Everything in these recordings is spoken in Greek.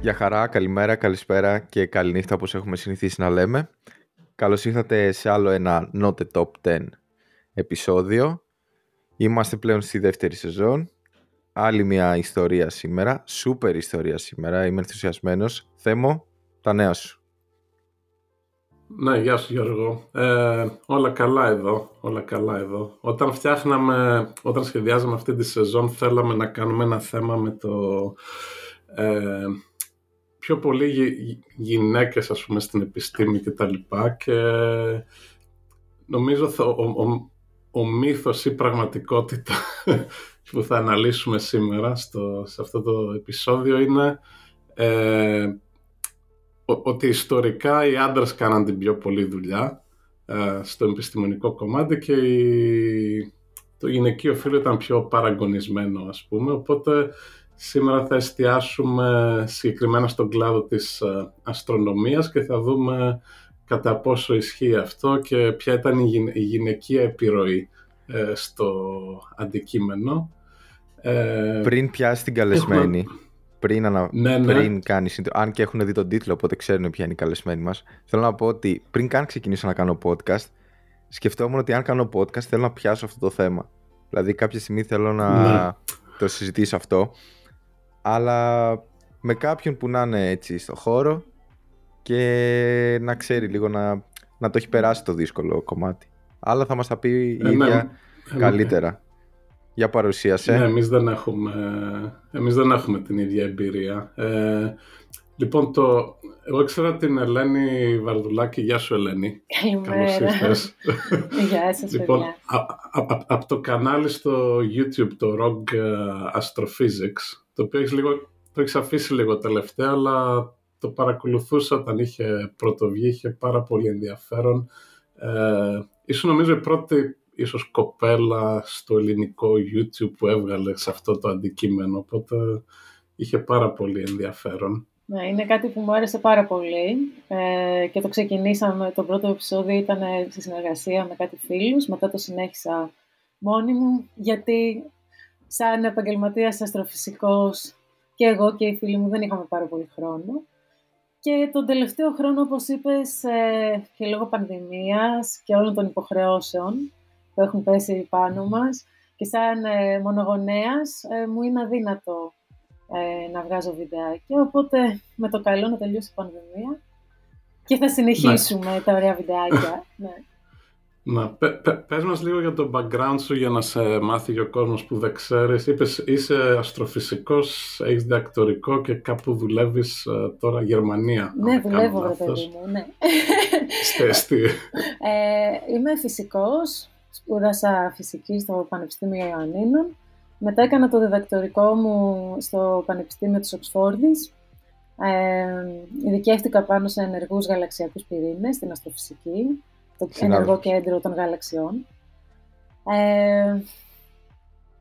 Γεια χαρά, καλημέρα, καλησπέρα και καληνύχτα όπως έχουμε συνηθίσει να λέμε. Καλώς ήρθατε σε άλλο ένα Not the Top 10 επεισόδιο. Είμαστε πλέον στη δεύτερη σεζόν. Άλλη μια ιστορία σήμερα, σούπερ ιστορία σήμερα, είμαι ενθουσιασμένος. Θέμο, τα νέα σου. Ναι, γεια σου Γιώργο. Ε, όλα καλά εδώ, όλα καλά εδώ. Όταν φτιάχναμε, όταν σχεδιάζαμε αυτή τη σεζόν θέλαμε να κάνουμε ένα θέμα με το ε, πιο πολύ γυ, γυναίκες ας πούμε στην επιστήμη και τα λοιπά και νομίζω ο, ο, ο, μύθος ή πραγματικότητα που θα αναλύσουμε σήμερα στο, σε αυτό το επεισόδιο είναι ε, ότι ιστορικά οι άντρες κάναν την πιο πολλή δουλειά ε, στο επιστημονικό κομμάτι και η, το γυναικείο φύλλο ήταν πιο παραγωνισμένο ας πούμε οπότε Σήμερα θα εστιάσουμε συγκεκριμένα στον κλάδο της ε, αστρονομίας και θα δούμε κατά πόσο ισχύει αυτό και ποια ήταν η γυναικεία επιρροή ε, στο αντικείμενο. Ε, πριν πιάσει την καλεσμένη, πριν, ανα... ναι, ναι. πριν κάνει, αν και έχουν δει τον τίτλο οπότε ξέρουν ποια είναι η καλεσμένη μας, θέλω να πω ότι πριν καν ξεκινήσω να κάνω podcast, σκεφτόμουν ότι αν κάνω podcast θέλω να πιάσω αυτό το θέμα. Δηλαδή κάποια στιγμή θέλω να ναι. το συζητήσω αυτό αλλά με κάποιον που να είναι έτσι στο χώρο και να ξέρει λίγο να, να το έχει περάσει το δύσκολο κομμάτι. Αλλά θα μας τα πει η ε, ίδια ναι, καλύτερα. Για παρουσίασε. Ναι, εμείς δεν έχουμε, εμείς δεν έχουμε την ίδια εμπειρία. Ε, λοιπόν, το, εγώ ξέρω την Ελένη Βαρδουλάκη. Γεια σου, Ελένη. Καλημέρα. Γεια σας, λοιπόν, από το κανάλι στο YouTube, το Rogue Astrophysics, το οποίο έχεις λίγο, το έχεις αφήσει λίγο τελευταία, αλλά το παρακολουθούσα όταν είχε πρωτοβγεί, είχε πάρα πολύ ενδιαφέρον. Ε, ήσουν νομίζω η πρώτη ίσως κοπέλα στο ελληνικό YouTube που έβγαλε σε αυτό το αντικείμενο, οπότε είχε πάρα πολύ ενδιαφέρον. Ναι, είναι κάτι που μου άρεσε πάρα πολύ ε, και το ξεκινήσαμε, το πρώτο επεισόδιο ήταν σε συνεργασία με κάτι φίλους, μετά το συνέχισα μόνη μου, γιατί σαν επαγγελματίας αστροφυσικός και εγώ και οι φίλοι μου δεν είχαμε πάρα πολύ χρόνο. Και τον τελευταίο χρόνο, όπως είπες, ε, και λόγω πανδημίας και όλων των υποχρεώσεων που έχουν πέσει πάνω μας και σαν ε, μονογονέας ε, μου είναι αδύνατο να βγάζω βιντεάκια. Οπότε με το καλό να τελειώσει η πανδημία και θα συνεχίσουμε ναι. τα ωραία βιντεάκια. ναι. Να, πε, πε, πες μας λίγο για το background σου για να σε μάθει και ο κόσμος που δεν ξέρεις. Είπες είσαι αστροφυσικός, έχεις διακτορικό και κάπου δουλεύεις uh, τώρα Γερμανία. Ναι, δουλεύω βρε παιδί μου, ναι. Στέστη. ε, είμαι φυσικός, σπούδασα φυσική στο Πανεπιστήμιο Ιωαννίνων. Μετά έκανα το διδακτορικό μου στο Πανεπιστήμιο της Οξφόρδης. Ε, ειδικεύτηκα πάνω σε ενεργούς γαλαξιακούς πυρήνες, στην αστροφυσική το ενεργό κέντρο των γαλαξιών. Ε,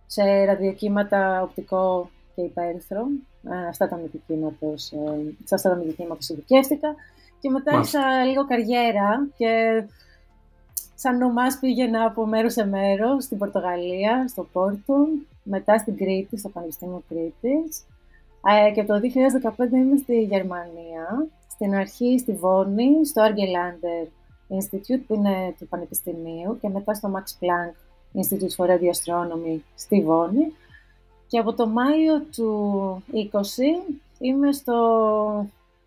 σε ραδιοκύματα οπτικό και υπέρυθρο. Ε, αυτά τα μυθικήματος, ε, σε αυτά τα μυθικήματος ειδικεύτηκα. Και μετά ήρθα λίγο καριέρα και σαν νομάς πήγαινα από μέρος σε μέρος στην Πορτογαλία, στο Πόρτο, μετά στην Κρήτη, στο Πανεπιστήμιο Κρήτης. Ε, και το 2015 είμαι στη Γερμανία, στην αρχή στη Βόνη, στο Argelander Institute που είναι του Πανεπιστημίου και μετά στο Max Planck Institute for Radio Astronomy στη Βόνη. Και από το Μάιο του 20 είμαι στο,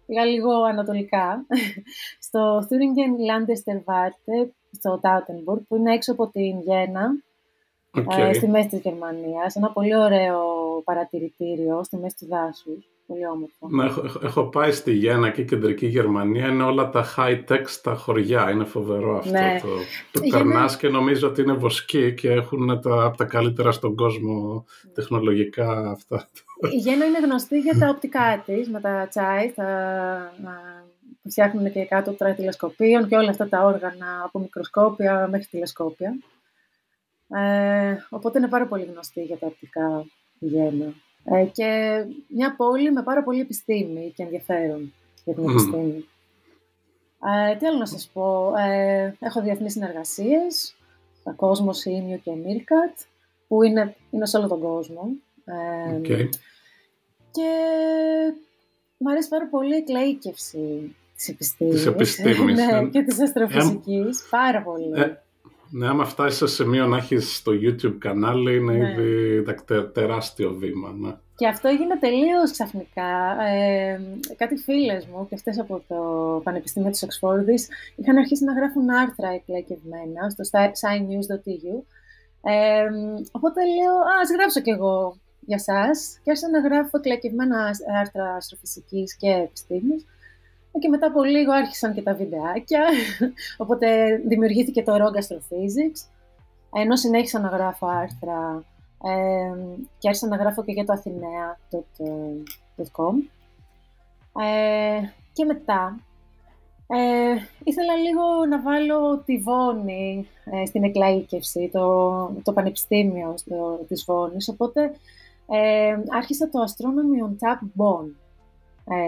πήγα λίγο ανατολικά, στο Thüringen Landesterwarte, στο Tautenburg, που είναι έξω από την Γένα, okay. στη μέση της Γερμανίας. Ένα πολύ ωραίο παρατηρητήριο στη μέση του δάσους. Πολύ όμορφο. Ναι, έχω, έχω, πάει στη Γέννα και κεντρική Γερμανία. Είναι όλα τα high-tech στα χωριά. Είναι φοβερό αυτό. Ναι. Το, το Γέννα... και νομίζω ότι είναι βοσκοί και έχουν τα, από τα καλύτερα στον κόσμο τεχνολογικά αυτά. Η Γέννα είναι γνωστή για τα οπτικά της, με τα τσάι, τα, που φτιάχνουν και κάτω τώρα τηλεσκοπίων και όλα αυτά τα όργανα από μικροσκόπια μέχρι τηλεσκόπια. Ε, οπότε είναι πάρα πολύ γνωστή για τα οπτικά η Γέννα. Ε, και μια πόλη με πάρα πολύ επιστήμη και ενδιαφέρον για την επιστήμη. Ε, τι άλλο να σας πω; Ε, έχω διεθνείς συνεργασίες, τα Κόσμος, Ήμιο και Μίρκατ, που είναι, είναι σε όλο τον κόσμο. Ε, okay. Και μου αρέσει πάρα πολύ η εκλαίκευση της επιστήμης. Της επιστήμης. ναι, ναι, και της αστροφυσικής. πάρα πολύ. Ε, ναι, άμα φτάσεις σε σημείο να έχεις το YouTube κανάλι, είναι ναι. ήδη τεράστιο βήμα. Ναι. Και αυτό έγινε τελείως ξαφνικά. Ε, κάτι φίλες μου και αυτές από το Πανεπιστήμιο της Οξφόρδης είχαν αρχίσει να γράφουν άρθρα εκλεκευμένα στο scinews.eu. Ε, οπότε λέω, α γράψω κι εγώ για εσά. Και άρχισα να γράφω εκλεκευμένα άρθρα αστροφυσικής και επιστήμης. Και μετά από λίγο άρχισαν και τα βιντεάκια, οπότε δημιουργήθηκε το Rogue Astrophysics, ενώ συνέχισα να γράφω άρθρα ε, και άρχισα να γράφω και για το athenea.com. Ε, και μετά ε, ήθελα λίγο να βάλω τη Βόνη ε, στην εκλαΐκευση, το, το πανεπιστήμιο στο, της Βόνης, οπότε ε, άρχισα το Astronomy on Tap Bonn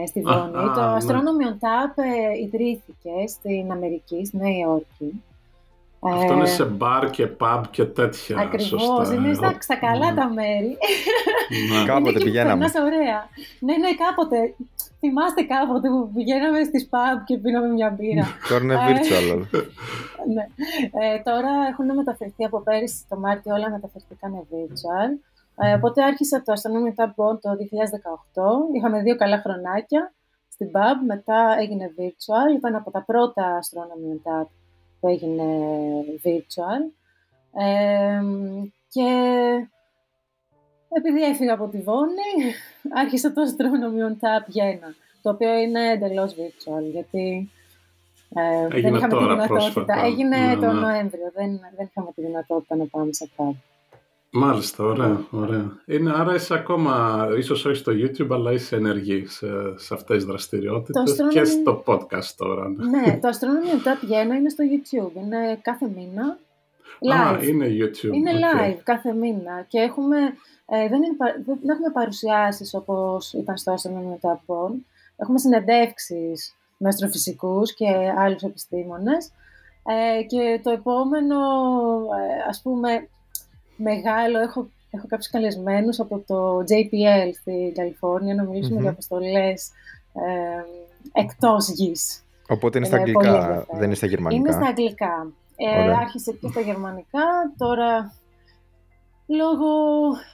ε, στη Βόνη. το ναι. Astronomy on Tap ε, ιδρύθηκε στην Αμερική, στη Νέα Υόρκη. Αυτό είναι ε, σε μπαρ και pub και τέτοια. Ακριβώς. Είναι στα, στα καλά ναι. τα μέρη. Ναι. κάποτε πηγαίναμε. ωραία. Ναι, ναι, κάποτε. Θυμάστε κάποτε που πηγαίναμε στις pub και πίναμε μια μπύρα. τώρα είναι virtual. ναι. ε, τώρα έχουν μεταφερθεί από πέρυσι το Μάρτιο όλα μεταφερθήκαν virtual. Ε, οπότε άρχισα το Astronomy Tab Bond το 2018. Είχαμε δύο καλά χρονάκια στην pub, μετά έγινε virtual. Ήταν από τα πρώτα Astronomy Tab που έγινε virtual. Ε, και επειδή έφυγα από τη Βόνη, άρχισα το Astronomy on Tap Γένα, το οποίο είναι εντελώς virtual, γιατί ε, δεν είχαμε τη δυνατότητα. Έγινε ναι, τον ναι. Νοέμβριο, δεν, δεν είχαμε τη δυνατότητα να πάμε σε pub. Μάλιστα, ωραία, ωραία. Είναι, άρα είσαι ακόμα, ίσως όχι στο YouTube, αλλά είσαι ενεργή σε, σε αυτές τις δραστηριότητες και στο podcast τώρα. Ναι, το Astronomy Tap Vienna είναι στο YouTube, είναι κάθε μήνα. Live. Α, είναι YouTube. Είναι live κάθε μήνα και έχουμε, ε, δεν, είναι, δεν έχουμε παρουσιάσεις όπως ήταν στο Astronomy Tap Έχουμε συνεντεύξεις με αστροφυσικούς και άλλους επιστήμονες ε, και το επόμενο, ε, ας πούμε, μεγάλο. Έχω, έχω κάποιους καλεσμένους από το JPL στη Καλιφόρνια να μιλησουμε για αποστολές ε, εκτός γης. Οπότε είναι στα αγγλικά, δεν είναι στα γερμανικά. Είναι στα αγγλικά. Ε, άρχισε και στα γερμανικά, τώρα λόγω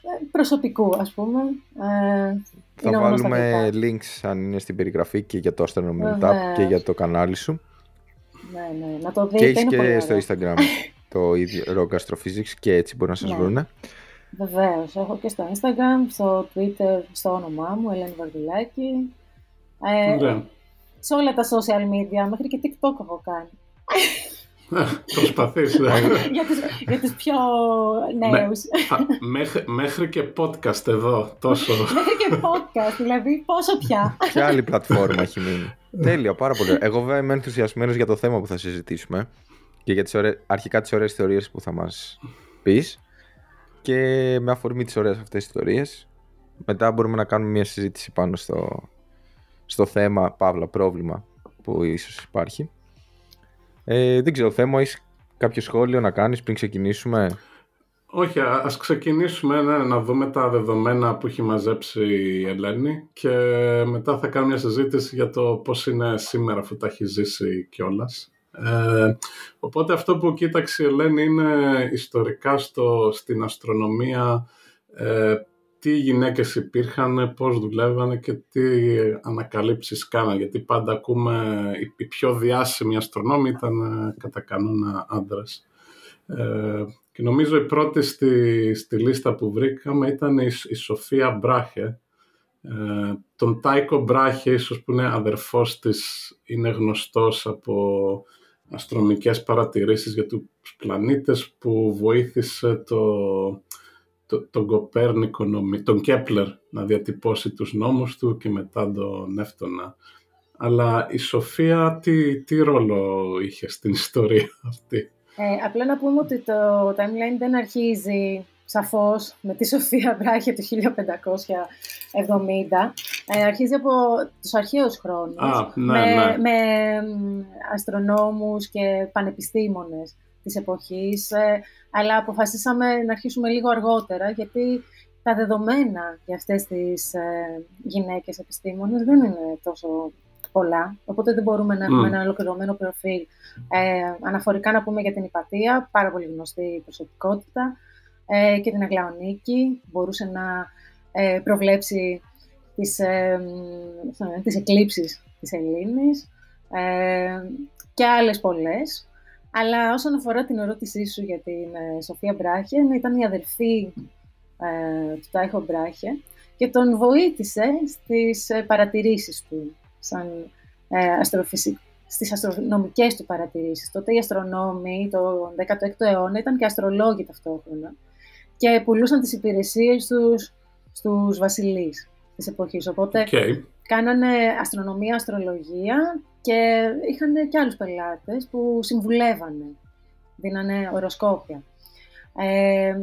ε, προσωπικού ας πούμε. Ε, θα βάλουμε links αν είναι στην περιγραφή και για το Astronomy Tap και για το κανάλι σου. Ναι, ναι, να το δείτε. Και και στο Instagram. το ίδιο Rock Astrophysics και έτσι μπορεί να σας ναι. βρουν. Βεβαίως, έχω και στο Instagram, στο Twitter, στο όνομά μου, Ελένη Βαρδουλάκη. Ε, σε όλα τα social media, μέχρι και TikTok έχω κάνει. Προσπαθείς. Ναι. για, τους, για τους πιο νέους. μέχρι, μέχρι και podcast εδώ, τόσο. μέχρι και podcast, δηλαδή πόσο πια. Ποια άλλη πλατφόρμα έχει μείνει. Τέλεια, πάρα πολύ. Εγώ βέβαια είμαι ενθουσιασμένος για το θέμα που θα συζητήσουμε και για τις ωραίες, αρχικά τις ωραίες θεωρίες που θα μας πεις και με αφορμή τις ωραίες αυτές τις θεωρίες μετά μπορούμε να κάνουμε μια συζήτηση πάνω στο, στο θέμα, παύλα, πρόβλημα που ίσως υπάρχει. Ε, δεν ξέρω, θέμα, έχεις κάποιο σχόλιο να κάνεις πριν ξεκινήσουμε; Όχι, ας ξεκινήσουμε ναι, να δούμε τα δεδομένα που έχει μαζέψει η Ελένη και μετά θα κάνουμε μια συζήτηση για το πώς είναι σήμερα αφού τα έχει ζήσει κιόλας. Ε, οπότε αυτό που κοίταξε η Ελένη είναι ιστορικά στο, στην αστρονομία ε, τι γυναίκες υπήρχαν, πώς δουλεύανε και τι ανακαλύψεις κάνανε. Γιατί πάντα ακούμε οι πιο διάσημοι αστρονόμοι ήταν ε, κατά κανόνα άντρας. Ε, και νομίζω η πρώτη στη, στη λίστα που βρήκαμε ήταν η, η Σοφία Μπράχε. Ε, τον Τάικο Μπράχε, ίσως που είναι αδερφός της, είναι γνωστός από αστρονομικές παρατηρήσεις για τους πλανήτες που βοήθησε το, το, τον Κοπέρνικο, τον Κέπλερ να διατυπώσει τους νόμους του και μετά τον Νεύτωνα. Αλλά η Σοφία τι, τι ρόλο είχε στην ιστορία αυτή; Ε, απλά να πούμε ότι το timeline δεν αρχίζει σαφώς με τη Σοφία Μπράχια του 1570, ε, αρχίζει από τους αρχαίους χρόνους, ναι, με, ναι. με αστρονόμους και πανεπιστήμονες της εποχής, ε, αλλά αποφασίσαμε να αρχίσουμε λίγο αργότερα, γιατί τα δεδομένα για αυτές τις ε, γυναίκες επιστήμονες δεν είναι τόσο πολλά, οπότε δεν μπορούμε να έχουμε ένα ολοκληρωμένο προφίλ. Ε, αναφορικά να πούμε για την Υπατία, πάρα πολύ γνωστή προσωπικότητα, ε, και την Αγλαονίκη, μπορούσε να ε, προβλέψει τις, ε, τις εκλήψεις της Ελλήνης ε, και άλλες πολλές. Αλλά όσον αφορά την ερώτησή σου για την ε, Σοφία Μπράχε, ήταν η αδελφή ε, του Τάιχο Μπράχε και τον βοήθησε στις ε, παρατηρήσεις του, σαν ε, στις αστρονομικές του παρατηρήσεις. Τότε οι αστρονόμοι, το 16ο αιώνα, ήταν και αστρολόγοι ταυτόχρονα και πουλούσαν τις υπηρεσίες τους στους βασιλείς της εποχής. Οπότε okay. κάνανε αστρονομία, αστρολογία και είχαν και άλλους πελάτες που συμβουλεύανε, δίνανε οροσκόπια. Ε,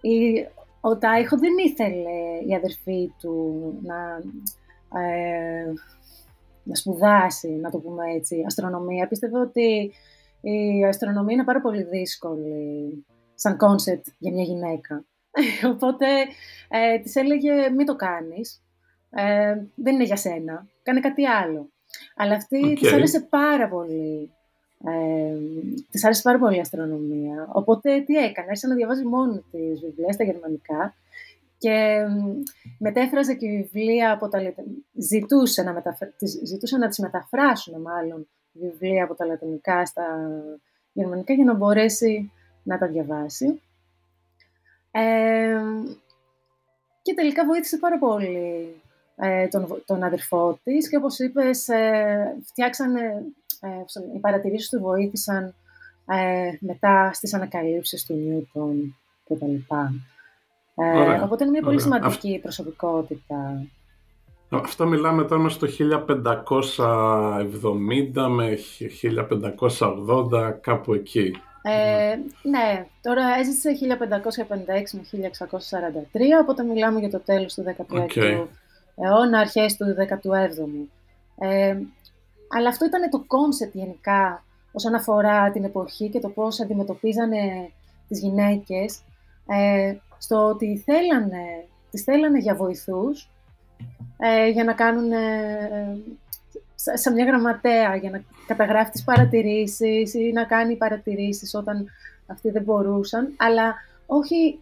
η, ο Τάιχο δεν ήθελε η αδερφή του να, ε, να σπουδάσει, να το πούμε έτσι, αστρονομία. Πίστευε ότι η αστρονομία είναι πάρα πολύ δύσκολη σαν concept για μια γυναίκα. Οπότε ε, της έλεγε μην το κάνεις, ε, δεν είναι για σένα, κάνε κάτι άλλο. Αλλά αυτή okay. της άρεσε πάρα πολύ. Ε, της άρεσε πάρα πολύ η αστρονομία. Οπότε τι έκανε, άρχισε να διαβάζει μόνη της βιβλία στα γερμανικά και μετέφραζε και βιβλία από τα ζητούσε να, μεταφρα... ζητούσε να τις μεταφράσουν μάλλον βιβλία από τα λατινικά στα γερμανικά για να μπορέσει να τα διαβάσει. Ε, και τελικά βοήθησε πάρα πολύ ε, τον, τον αδερφό της και όπως είπες, ε, φτιάξανε, ε, οι παρατηρήσεις του βοήθησαν ε, μετά στις ανακαλύψεις του Νιούτον και τα λοιπά. Ε, οπότε είναι μια πολύ σημαντική προσωπικότητα. Αυτό μιλάμε τώρα στο 1570 με 1580, κάπου εκεί. Ε, ναι, τώρα έζησε 1556 με 1643, οπότε μιλάμε για το τέλος του 16ου αιώνα, αρχές του 17ου. Ε, αλλά αυτό ήταν το concept γενικά όσον αφορά την εποχή και το πώς αντιμετωπίζανε τις γυναίκες ε, στο ότι θέλανε, τις θέλανε για βοηθούς ε, για να κάνουν ε, σε μια γραμματέα για να καταγράφει τις παρατηρήσεις ή να κάνει παρατηρήσεις όταν αυτοί δεν μπορούσαν, αλλά όχι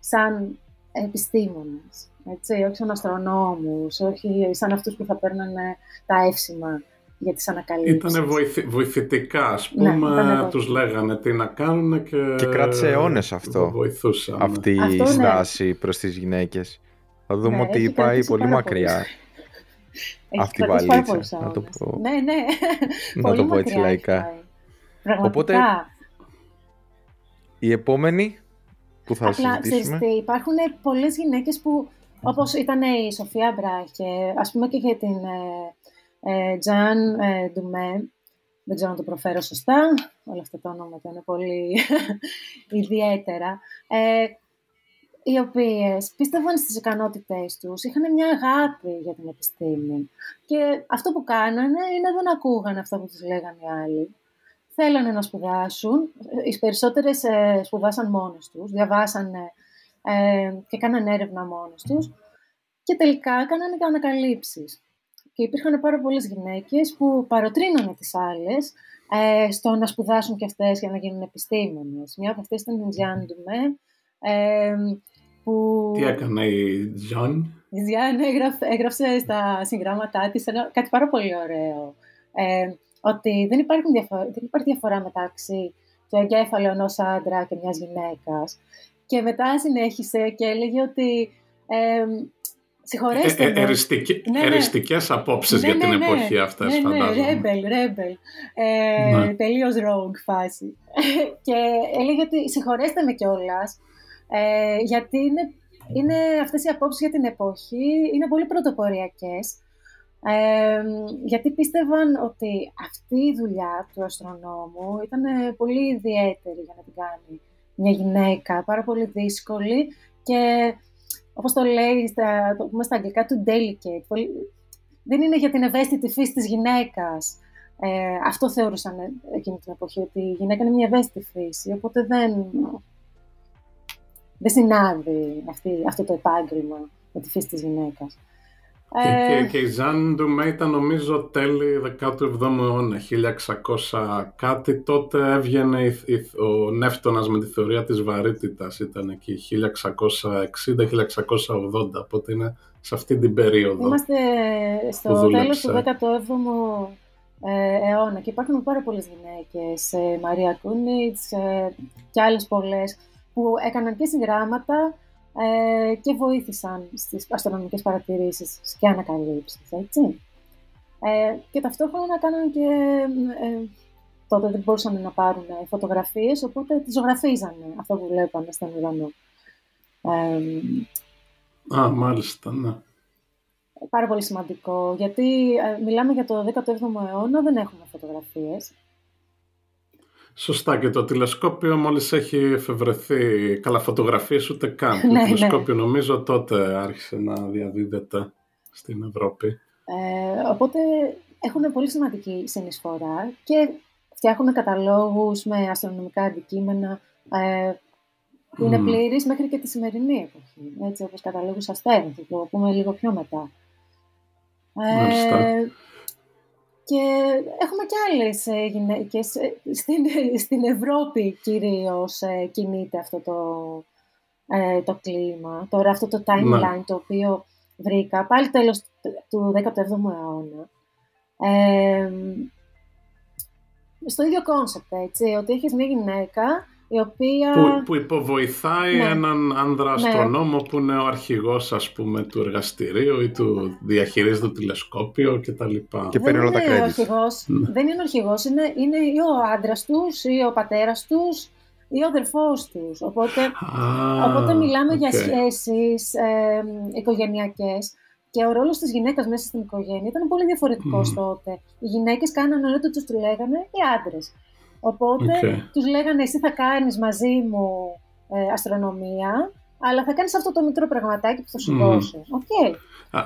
σαν επιστήμονες, έτσι, όχι σαν αστρονόμους, όχι σαν αυτούς που θα παίρνανε τα εύσημα για τις ανακαλύψεις. Ήτανε βοηθητικά, ας ναι, πούμε, ναι, τους λέγανε τι να κάνουν και... Και κράτησε αιώνες αυτό, βοηθούσαν. αυτή η ναι. στάση ναι. προς τις γυναίκες. Θα δούμε ναι, ότι πάει πολύ μακριά. Αυτή η βαλίτσα, να το πω, ναι, ναι. να το πω έτσι λαϊκά. Οπότε, η επόμενη που θα Απλά, συζητήσουμε... Ξέρεις, υπάρχουν πολλές γυναίκες που, όπως ήταν η Σοφία Μπράχε, ας πούμε και για την Τζαν ε, ε, Ντουμέ, δεν ξέρω να το προφέρω σωστά, όλα αυτά τα ονόματα είναι πολύ ιδιαίτερα. Ε, οι οποίες πίστευαν στις ικανότητές τους, είχαν μια αγάπη για την επιστήμη. Και αυτό που κάνανε είναι δεν ακούγανε αυτό που τους λέγανε οι άλλοι. Θέλανε να σπουδάσουν, οι περισσότερες ε, σπουδάσαν μόνος τους, διαβάσανε ε, και κάνανε έρευνα μόνος τους και τελικά κάνανε και ανακαλύψεις. Και υπήρχαν πάρα πολλές γυναίκες που παροτρύνανε τις άλλες ε, στο να σπουδάσουν και αυτές για να γίνουν επιστήμονες. Μια από αυτές ήταν η Τζιάν Ντουμέ, ε, που... Τι έκανε η Τζον; Η Τζιάν έγραψε, στα συγγράμματά της κάτι πάρα πολύ ωραίο. Ε, ότι δεν, υπάρχουν διαφορά, δεν υπάρχει διαφορά μεταξύ του εγκέφαλου ενός άντρα και μιας γυναίκας. Και μετά συνέχισε και έλεγε ότι ε, Συγχωρέστε ε, ε, εριστικέ, ναι, ναι. Εριστικές απόψεις ναι, για την ναι, εποχή αυτές, ναι, ναι, φαντάζομαι. Ναι, ρέμπελ, ρέμπελ. Ε, ναι. Τελείως rogue φάση. και έλεγε ότι συγχωρέστε με κιόλας, ε, γιατί είναι, είναι αυτές οι απόψεις για την εποχή είναι πολύ πρωτοποριακές. Ε, γιατί πίστευαν ότι αυτή η δουλειά του αστρονόμου ήταν πολύ ιδιαίτερη για να την κάνει μια γυναίκα, πάρα πολύ δύσκολη και όπως το λέει, στα, το πούμε στα αγγλικά, του delicate. δεν είναι για την ευαίσθητη φύση της γυναίκας. Ε, αυτό θεωρούσαν εκείνη την εποχή, ότι η γυναίκα είναι μια ευαίσθητη φύση, οπότε δεν, δεν συνάδει αυτή, αυτό το επάγγελμα με τη φύση της γυναίκας. Και, ε... και, και η Ζαν Ντουμέ ήταν νομίζω τέλη 17ου αιώνα, 1600 κάτι. Τότε έβγαινε ο Νεύτωνας με τη θεωρία της βαρύτητας, ήταν εκεί 1660-1680, οπότε είναι σε αυτή την περίοδο. Είμαστε στο τέλος του 17ου ε, αιώνα και υπάρχουν πάρα πολλές γυναίκες, ε, Μαρία Κούνιτς ε, και άλλες πολλές, που έκαναν και συγγράμματα ε, και βοήθησαν στις αστρονομικές παρατηρήσεις και ανακαλύψεις, έτσι. Ε, και ταυτόχρονα κάναν και... Ε, τότε δεν μπορούσαν να πάρουν φωτογραφίες, οπότε τις ζωγραφίζανε αυτό που βλέπαμε στον ουρανό. Ε, Α, μάλιστα, ναι. Πάρα πολύ σημαντικό, γιατί ε, μιλάμε για το 17ο αιώνα, δεν έχουμε φωτογραφίες. Σωστά και το τηλεσκόπιο μόλις έχει εφευρεθεί καλά φωτογραφίες ούτε καν. το ναι, ναι. τηλεσκόπιο νομίζω τότε άρχισε να διαδίδεται στην Ευρώπη. Ε, οπότε έχουν πολύ σημαντική συνεισφορά και φτιάχνουν καταλόγους με αστρονομικά αντικείμενα ε, που είναι πλήρης μέχρι και τη σημερινή εποχή. Έτσι όπως καταλόγους αστέρων, θα το πούμε λίγο πιο μετά. Ε, και έχουμε και άλλες ε, γυναίκες. Ε, στην, στην Ευρώπη κυρίως ε, κινείται αυτό το, το κλίμα. Τώρα αυτό το timeline το οποίο βρήκα, πάλι τέλος του 17ου αιώνα. στο ίδιο concept, έτσι, ότι έχεις μια γυναίκα η οποία... Που, που υποβοηθάει ναι. έναν άνδρα ναι. αστρονόμο που είναι ο αρχηγός ας πούμε του εργαστηρίου ή του διαχειρίζει το τηλεσκόπιο κτλ. Και παίρνει όλα τα είναι ο αρχηγός, ναι. Δεν είναι ο αρχηγός, είναι, είναι ή ο άντρας τους ή ο πατέρας τους ή ο αδερφός τους. Οπότε, οπότε μιλάμε για σχέσεις ε, οικογενειακές και ο ρόλος της γυναίκας μέσα στην οικογένεια ήταν πολύ διαφορετικός mm. τότε. Οι γυναίκες κάνανε ό,τι τους του λέγανε οι άντρες. Οπότε okay. τους λέγανε εσύ θα κάνεις μαζί μου ε, αστρονομία, αλλά θα κάνεις αυτό το μικρό πραγματάκι που θα σου δώσω. Okay.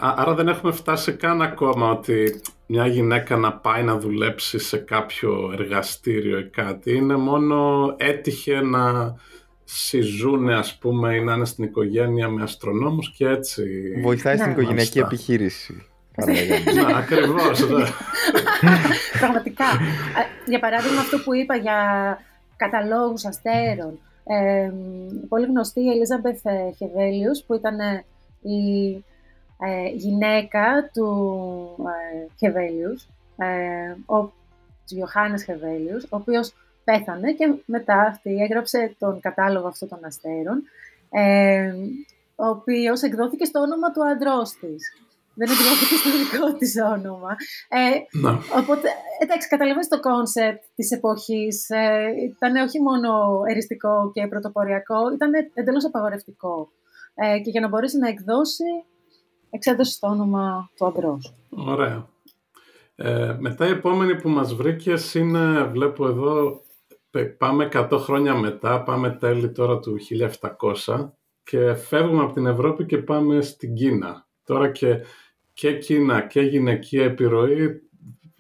Άρα δεν έχουμε φτάσει καν ακόμα ότι μια γυναίκα να πάει να δουλέψει σε κάποιο εργαστήριο ή κάτι. Είναι μόνο έτυχε να συζούνε ας πούμε ή να είναι στην οικογένεια με αστρονόμους και έτσι. Βοηθάει στην οικογενειακή επιχείρηση. Ναι, ακριβώς. Ναι. Πραγματικά. Για παράδειγμα αυτό που είπα για καταλόγους αστέρων. Ε, πολύ γνωστή η Ελίζαμπεθ Χεβέλιους που ήταν η ε, γυναίκα του ε, Χεβέλιους, ε, ο, του Ιωάννης Χεβέλιους, ο οποίος πέθανε και μετά αυτή έγραψε τον κατάλογο αυτών των αστέρων, ε, ο οποίος εκδόθηκε στο όνομα του αντρός της δεν εκδόθηκε στο δικό της όνομα. Ε, ναι. Οπότε, εντάξει, καταλαβαίνεις το concept της εποχής. Ε, ήταν όχι μόνο εριστικό και πρωτοποριακό, ήταν εντελώς απαγορευτικό. Ε, και για να μπορέσει να εκδώσει, εξέδωσε στο όνομα του αντρός. Ωραία. Ε, μετά η επόμενη που μας βρήκες είναι, βλέπω εδώ, πάμε 100 χρόνια μετά, πάμε τέλη τώρα του 1700 και φεύγουμε από την Ευρώπη και πάμε στην Κίνα. Τώρα και και Κίνα και γυναικεία επιρροή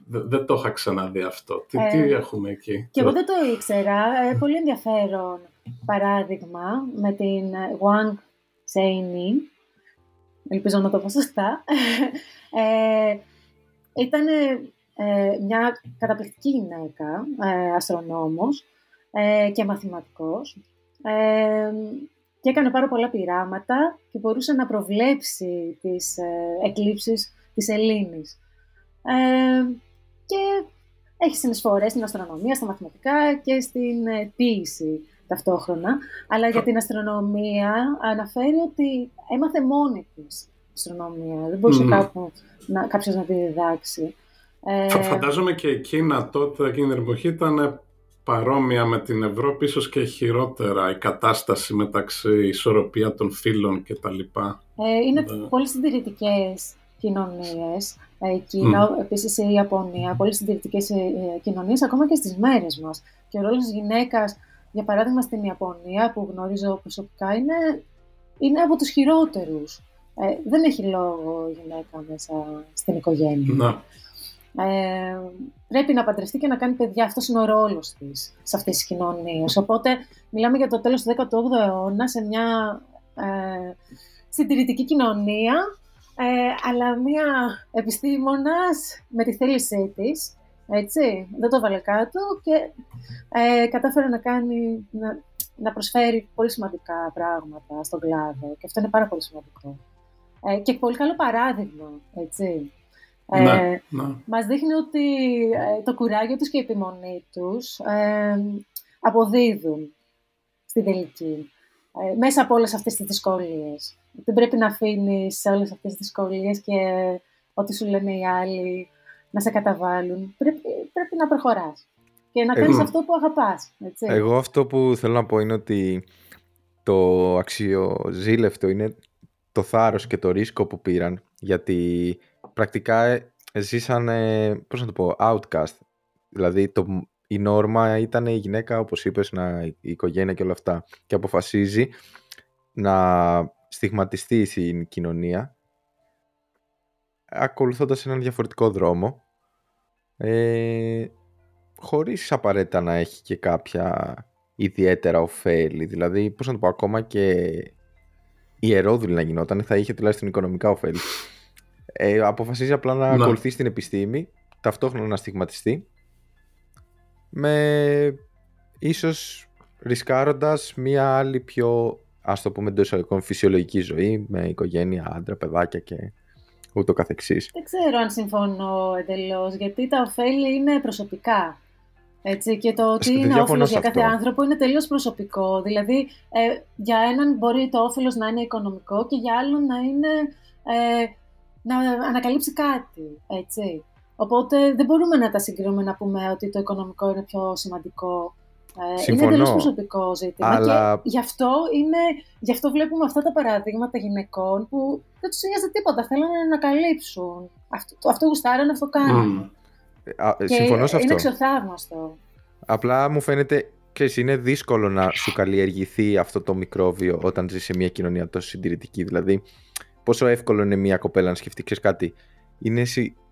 δεν το είχα ξαναδεί αυτό. Τι, τι ε, έχουμε εκεί; Και εγώ δεν το ήξερα. Ε, πολύ ενδιαφέρον παράδειγμα με την Wang Zhengyi. Ελπίζω να το πω σωστά. Ε, ήταν μια καταπληκτική γυναίκα, ε, αστρονόμος και μαθηματικός και έκανε πάρα πολλά πειράματα και μπορούσε να προβλέψει τις ε, εκλήψεις της Ελλήνης. Ε, και έχει συνεισφορές στην αστρονομία, στα μαθηματικά και στην ε, ποίηση ταυτόχρονα. Αλλά για την αστρονομία αναφέρει ότι έμαθε μόνη της αστρονομία. Δεν μπορούσε mm. κάπου να, κάποιος να τη διδάξει. Ε, Φαντάζομαι και εκείνα τότε, εκείνη την εποχή, ήταν παρόμοια με την Ευρώπη, ίσως και χειρότερα η κατάσταση μεταξύ ισορροπία των φύλων και τα λοιπά. Ε, είναι ναι. πολύ συντηρητικές κοινωνίες. Κίνα, mm. επίσης η Ιαπωνία, πολύ συντηρητικές ε, κοινωνίες, ακόμα και στις μέρες μας. Και ο ρόλος της γυναίκας για παράδειγμα στην Ιαπωνία που γνωρίζω προσωπικά είναι, είναι από τους χειρότερους. Ε, δεν έχει λόγο η γυναίκα μέσα στην οικογένεια. Να. Ε, πρέπει να παντρευτεί και να κάνει παιδιά. Αυτός είναι ο ρόλος της σε αυτές τις κοινωνίες. Οπότε, μιλάμε για το τέλος του 18ου αιώνα σε μια ε, συντηρητική κοινωνία, ε, αλλά μια επιστήμονας με τη θέλησή της, έτσι, δεν το βάλε κάτω και ε, κατάφερε να κάνει, να, να προσφέρει πολύ σημαντικά πράγματα στον κλάδο και αυτό είναι πάρα πολύ σημαντικό. Ε, και πολύ καλό παράδειγμα, έτσι. Ε, ναι, ναι. Μας δείχνει ότι ε, το κουράγιο τους και η επιμονή τους ε, αποδίδουν στην τελική. Ε, μέσα από όλες αυτές τις δυσκολίες. Δεν πρέπει να αφήνεις σε όλες αυτές τις δυσκολίες και ό,τι σου λένε οι άλλοι να σε καταβάλουν. Πρέπει, πρέπει να προχωράς και να κάνεις αυτό που αγαπάς. Έτσι. Εγώ αυτό που θέλω να πω είναι ότι το αξιοζήλευτο είναι το θάρρος και το ρίσκο που πήραν γιατί πρακτικά ζήσανε, πώς να το πω, outcast. Δηλαδή το, η νόρμα ήταν η γυναίκα, όπως είπες, να, η οικογένεια και όλα αυτά. Και αποφασίζει να στιγματιστεί στην κοινωνία ακολουθώντας έναν διαφορετικό δρόμο ε, χωρίς απαραίτητα να έχει και κάποια ιδιαίτερα ωφέλη. Δηλαδή, πώς να το πω, ακόμα και ιερόδουλη να γινόταν θα είχε τουλάχιστον οικονομικά ωφέλη. Ε, αποφασίζει απλά να, να ακολουθεί την επιστήμη, ταυτόχρονα να στιγματιστεί με ίσως ρισκάροντας μία άλλη πιο ας το πούμε εντός εισαγωγικών φυσιολογική ζωή με οικογένεια, άντρα, παιδάκια και ούτω καθεξής. Δεν ξέρω αν συμφωνώ εντελώς, γιατί τα ωφέλη είναι προσωπικά. Έτσι, και το ότι είναι όφελος για κάθε άνθρωπο είναι τελείως προσωπικό. Δηλαδή, ε, για έναν μπορεί το όφελος να είναι οικονομικό και για άλλον να είναι ε, να ανακαλύψει κάτι. Έτσι. Οπότε δεν μπορούμε να τα συγκρίνουμε να πούμε ότι το οικονομικό είναι πιο σημαντικό. Ε, Συμφωνώ. Είναι τελείως προσωπικό ζήτημα αλλά... και γι αυτό, είναι, γι' αυτό βλέπουμε αυτά τα παραδείγματα γυναικών που δεν τους νοιάζει τίποτα, θέλουν να ανακαλύψουν. Αυτό, αυτό γουστάραν, αυτό κάνουν. Mm. Και Συμφωνώ σε αυτό. Είναι εξωθαύμαστο. Απλά μου φαίνεται και είναι δύσκολο να σου καλλιεργηθεί αυτό το μικρόβιο όταν ζεις σε μια κοινωνία τόσο συντηρητική. Δηλαδή, πόσο εύκολο είναι μια κοπέλα να σκεφτεί κάτι. Είναι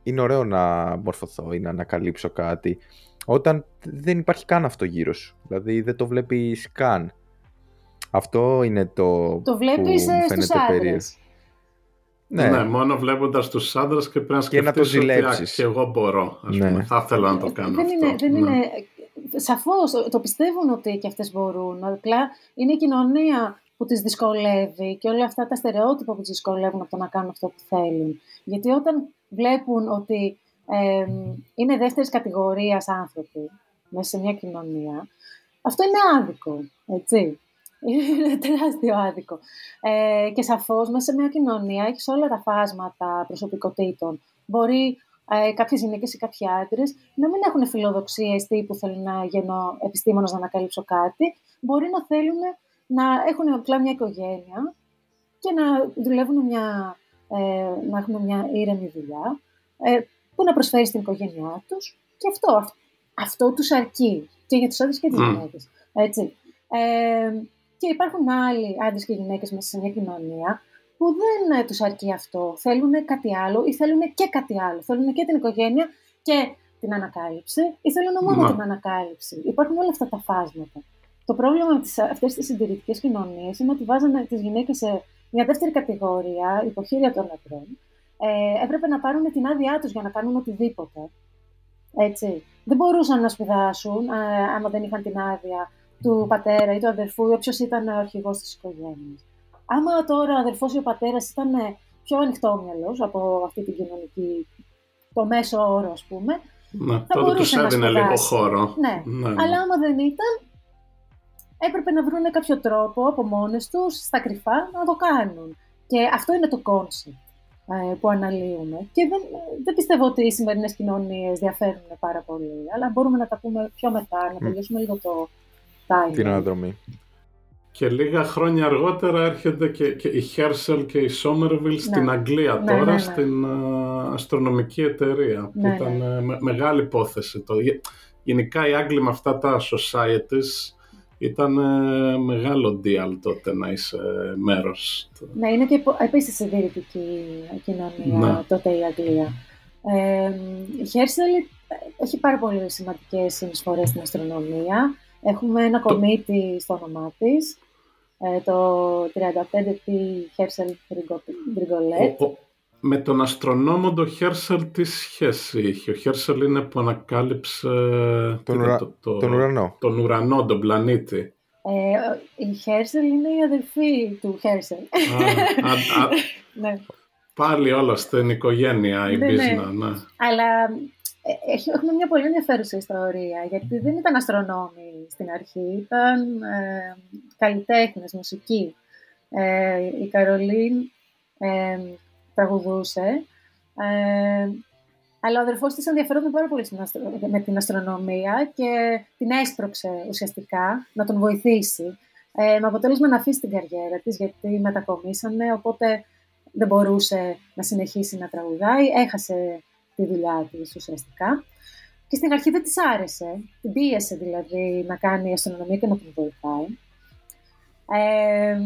είναι ωραίο να μορφωθώ ή να ανακαλύψω κάτι όταν δεν υπάρχει καν αυτό γύρω σου. Δηλαδή δεν το βλέπεις καν. Αυτό είναι το, το βλέπεις που ε, φαίνεται περίεργο. Ναι. ναι, μόνο βλέποντας τους άντρες και πρέπει να σκεφτεί να το ζηλέψεις. Και εγώ μπορώ. Ας ναι. πούμε. Θα ήθελα να το κάνω δεν αυτό. Είναι, δεν ναι. είναι, Σαφώς το πιστεύουν ότι και αυτές μπορούν. Απλά είναι η κοινωνία που τις δυσκολεύει και όλα αυτά τα στερεότυπα που τις δυσκολεύουν από το να κάνουν αυτό που θέλουν. Γιατί όταν βλέπουν ότι ε, είναι δεύτερης κατηγορίας άνθρωποι μέσα σε μια κοινωνία, αυτό είναι άδικο, έτσι. Είναι τεράστιο άδικο. Ε, και σαφώς μέσα σε μια κοινωνία έχεις όλα τα φάσματα προσωπικότητων. Μπορεί ε, κάποιες γυναίκες ή κάποιοι άντρες να μην έχουν φιλοδοξίες τύπου θέλουν να γίνω επιστήμονας να ανακαλύψω κάτι. Μπορεί να θέλουν να έχουν απλά μια οικογένεια και να δουλεύουν μια ε, να έχουν μια ήρεμη δουλειά, ε, που να προσφέρει στην οικογένειά τους και αυτό, αυτό, αυτό τους αρκεί και για τους άντρες και τις mm. γυναίκες. Έτσι. Ε, και υπάρχουν άλλοι άντρες και γυναίκες μέσα σε μια κοινωνία που δεν ε, τους αρκεί αυτό. Θέλουν κάτι άλλο ή θέλουν και κάτι άλλο. Θέλουν και την οικογένεια και την ανακάλυψη ή θέλουν μόνο την ανακάλυψη. Υπάρχουν όλα αυτά τα φάσματα. Το πρόβλημα με αυτές τις συντηρητικές κοινωνίες είναι ότι βάζανε τις γυναίκες σε μια δεύτερη κατηγορία, υποχείρια των λατρών, ε, έπρεπε να πάρουν την άδειά τους για να κάνουν οτιδήποτε. Έτσι. Δεν μπορούσαν να σπουδάσουν ε, άμα δεν είχαν την άδεια του πατέρα ή του αδερφού ή όποιος ήταν ο αρχηγός της οικογένειας. Άμα τώρα ο αδερφός ή ο πατέρας ήταν πιο ανοιχτόμυαλο από αυτή την κοινωνική, το μέσο όρο, ας πούμε. Ναι, θα τότε τους έδινε λίγο χώρο. Ναι. ναι. Αλλά άμα δεν ήταν, έπρεπε να βρουν κάποιο τρόπο από μόνες τους, στα κρυφά, να το κάνουν. Και αυτό είναι το concept που αναλύουμε. Και δεν, δεν πιστεύω ότι οι σημερινές κοινωνίες διαφέρουν πάρα πολύ, αλλά μπορούμε να τα πούμε πιο μετά, να τελειώσουμε λίγο το time. Την αναδρομή. Και λίγα χρόνια αργότερα έρχεται και, και η Herschel και η Somerville ναι. στην Αγγλία ναι, τώρα, ναι, στην uh, αστρονομική εταιρεία, που ήταν uh, μεγάλη υπόθεση. Το, γενικά οι Άγγλοι με αυτά τα societies ήταν ε, μεγάλο deal τότε να είσαι μέρος. Ναι, είναι και επίσης συντηρητική κοινωνία ναι. τότε η Αγγλία. Ε, η Χέρσελ έχει πάρα πολύ σημαντικές συνεισφορές στην αστρονομία. Έχουμε ένα το... κομίτι στο όνομά της, ε, το 35P Herschel Grigolet. Με τον αστρονόμο τον Χέρσελ τι σχέση είχε. Ο Χέρσελ είναι που ανακάλυψε τον, ουρα... το, τον ουρανό. Τον ουρανό, τον πλανήτη. Ε, η Χέρσελ είναι η αδελφή του Χέρσελ. ναι. Πάλι όλα στην οικογένεια η ναι, ναι. ναι. Αλλά ε, έχουμε μια πολύ ενδιαφέρουσα ιστορία, γιατί δεν ήταν αστρονόμοι στην αρχή, ήταν ε, καλλιτέχνες, μουσική. Ε, η Καρολίν ε, τραγουδούσε, ε, αλλά ο αδερφός της ενδιαφερόταν πάρα πολύ με την αστρονομία και την έσπρωξε ουσιαστικά να τον βοηθήσει. Ε, με αποτέλεσμα να αφήσει την καριέρα της, γιατί μετακομίσανε, οπότε δεν μπορούσε να συνεχίσει να τραγουδάει, έχασε τη δουλειά της ουσιαστικά. Και στην αρχή δεν της άρεσε, την πίεσε δηλαδή να κάνει αστρονομία και να την βοηθάει. Ε,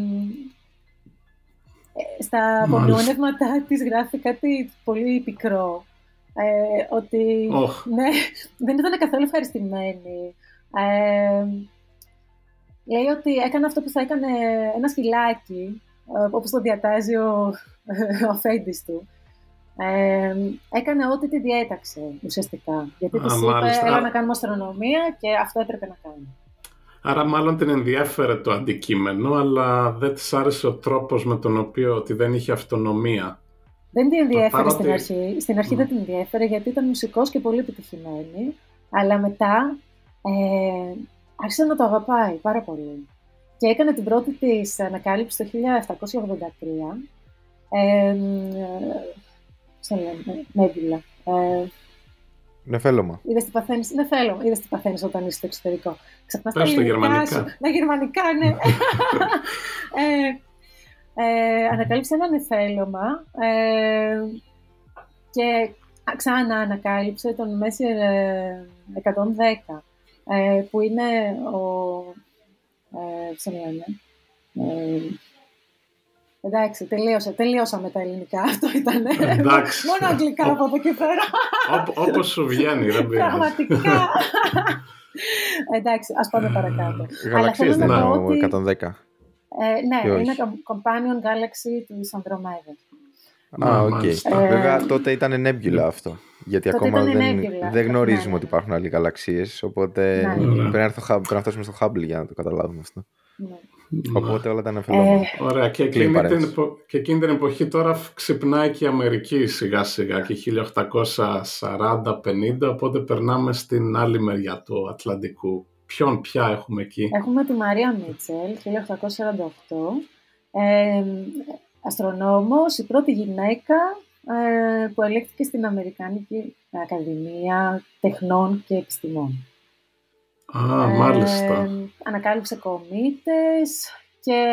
στα απομνημονεύματά της γράφει κάτι πολύ πικρό. Ε, ότι ναι, δεν ήταν καθόλου ευχαριστημένη. Ε, λέει ότι έκανε αυτό που θα έκανε ένα σκυλάκι, ε, όπως το διατάζει ο, ο του. Ε, έκανε ό,τι τη διέταξε ουσιαστικά. Γιατί της είπε, έλα να κάνουμε αστρονομία και αυτό έπρεπε να κάνει. Άρα μάλλον την ενδιέφερε το αντικείμενο, αλλά δεν της άρεσε ο τρόπος με τον οποίο ότι δεν είχε αυτονομία. Δεν την ενδιέφερε στην αρχή. Στην αρχή δεν την ενδιέφερε γιατί ήταν μουσικός και πολύ επιτυχημένη. Αλλά μετά ε, άρχισε να το αγαπάει πάρα πολύ. Και έκανε την πρώτη της ανακάλυψη το 1783. Ε, Πώς λένε, νέμπουλα. Ε, Νεφέλωμα. Είδες τι παθαίνεις, νεφέλωμα. Είδες τι παθαίνεις όταν είσαι στο εξωτερικό. Ξαπνάς τα γερμανικά. Τα γερμανικά, ναι. ε, ε, ανακάλυψε ένα νεφέλωμα ε, και ξανά ανακάλυψε τον Μέση 110, ε, που είναι ο... Ε, ε, Εντάξει, τελείωσα, τελείωσα με τα ελληνικά. Αυτό ήταν. Εντάξει. Μόνο αγγλικά από εδώ και πέρα. Όπως σου βγαίνει, δεν πειράζει. Πραγματικά. Εντάξει, ας πάμε παρακάτω. Γαλαξίες δεν είναι ο 110. Ε, ναι, είναι Companion Galaxy του Ανδρομέδα. Α, οκ. Ε, Βέβαια τότε ήταν nebula αυτό. Γιατί ακόμα δεν, δεν γνωρίζουμε ναι. ότι υπάρχουν άλλοι γαλαξίες, οπότε ναι. πρέπει, να φτάσουμε στο Hubble για να το καταλάβουμε αυτό. Ναι. Οπότε όλα τα αναφερόμενα. Ε, Ωραία. Και εκείνη, την, και εκείνη την εποχή τώρα ξυπνάει και η Αμερική σιγά σιγά και 1840-50, οπότε περνάμε στην άλλη μεριά του Ατλαντικού. Ποιον πια έχουμε εκεί; Έχουμε τη Μαρία Μίτσελ, 1848. Ε, αστρονόμος, η πρώτη γυναίκα ε, που ελέγχθηκε στην Αμερικάνικη Ακαδημία Τεχνών και Επιστημών. Α, μάλιστα. ανακάλυψε κομίτες και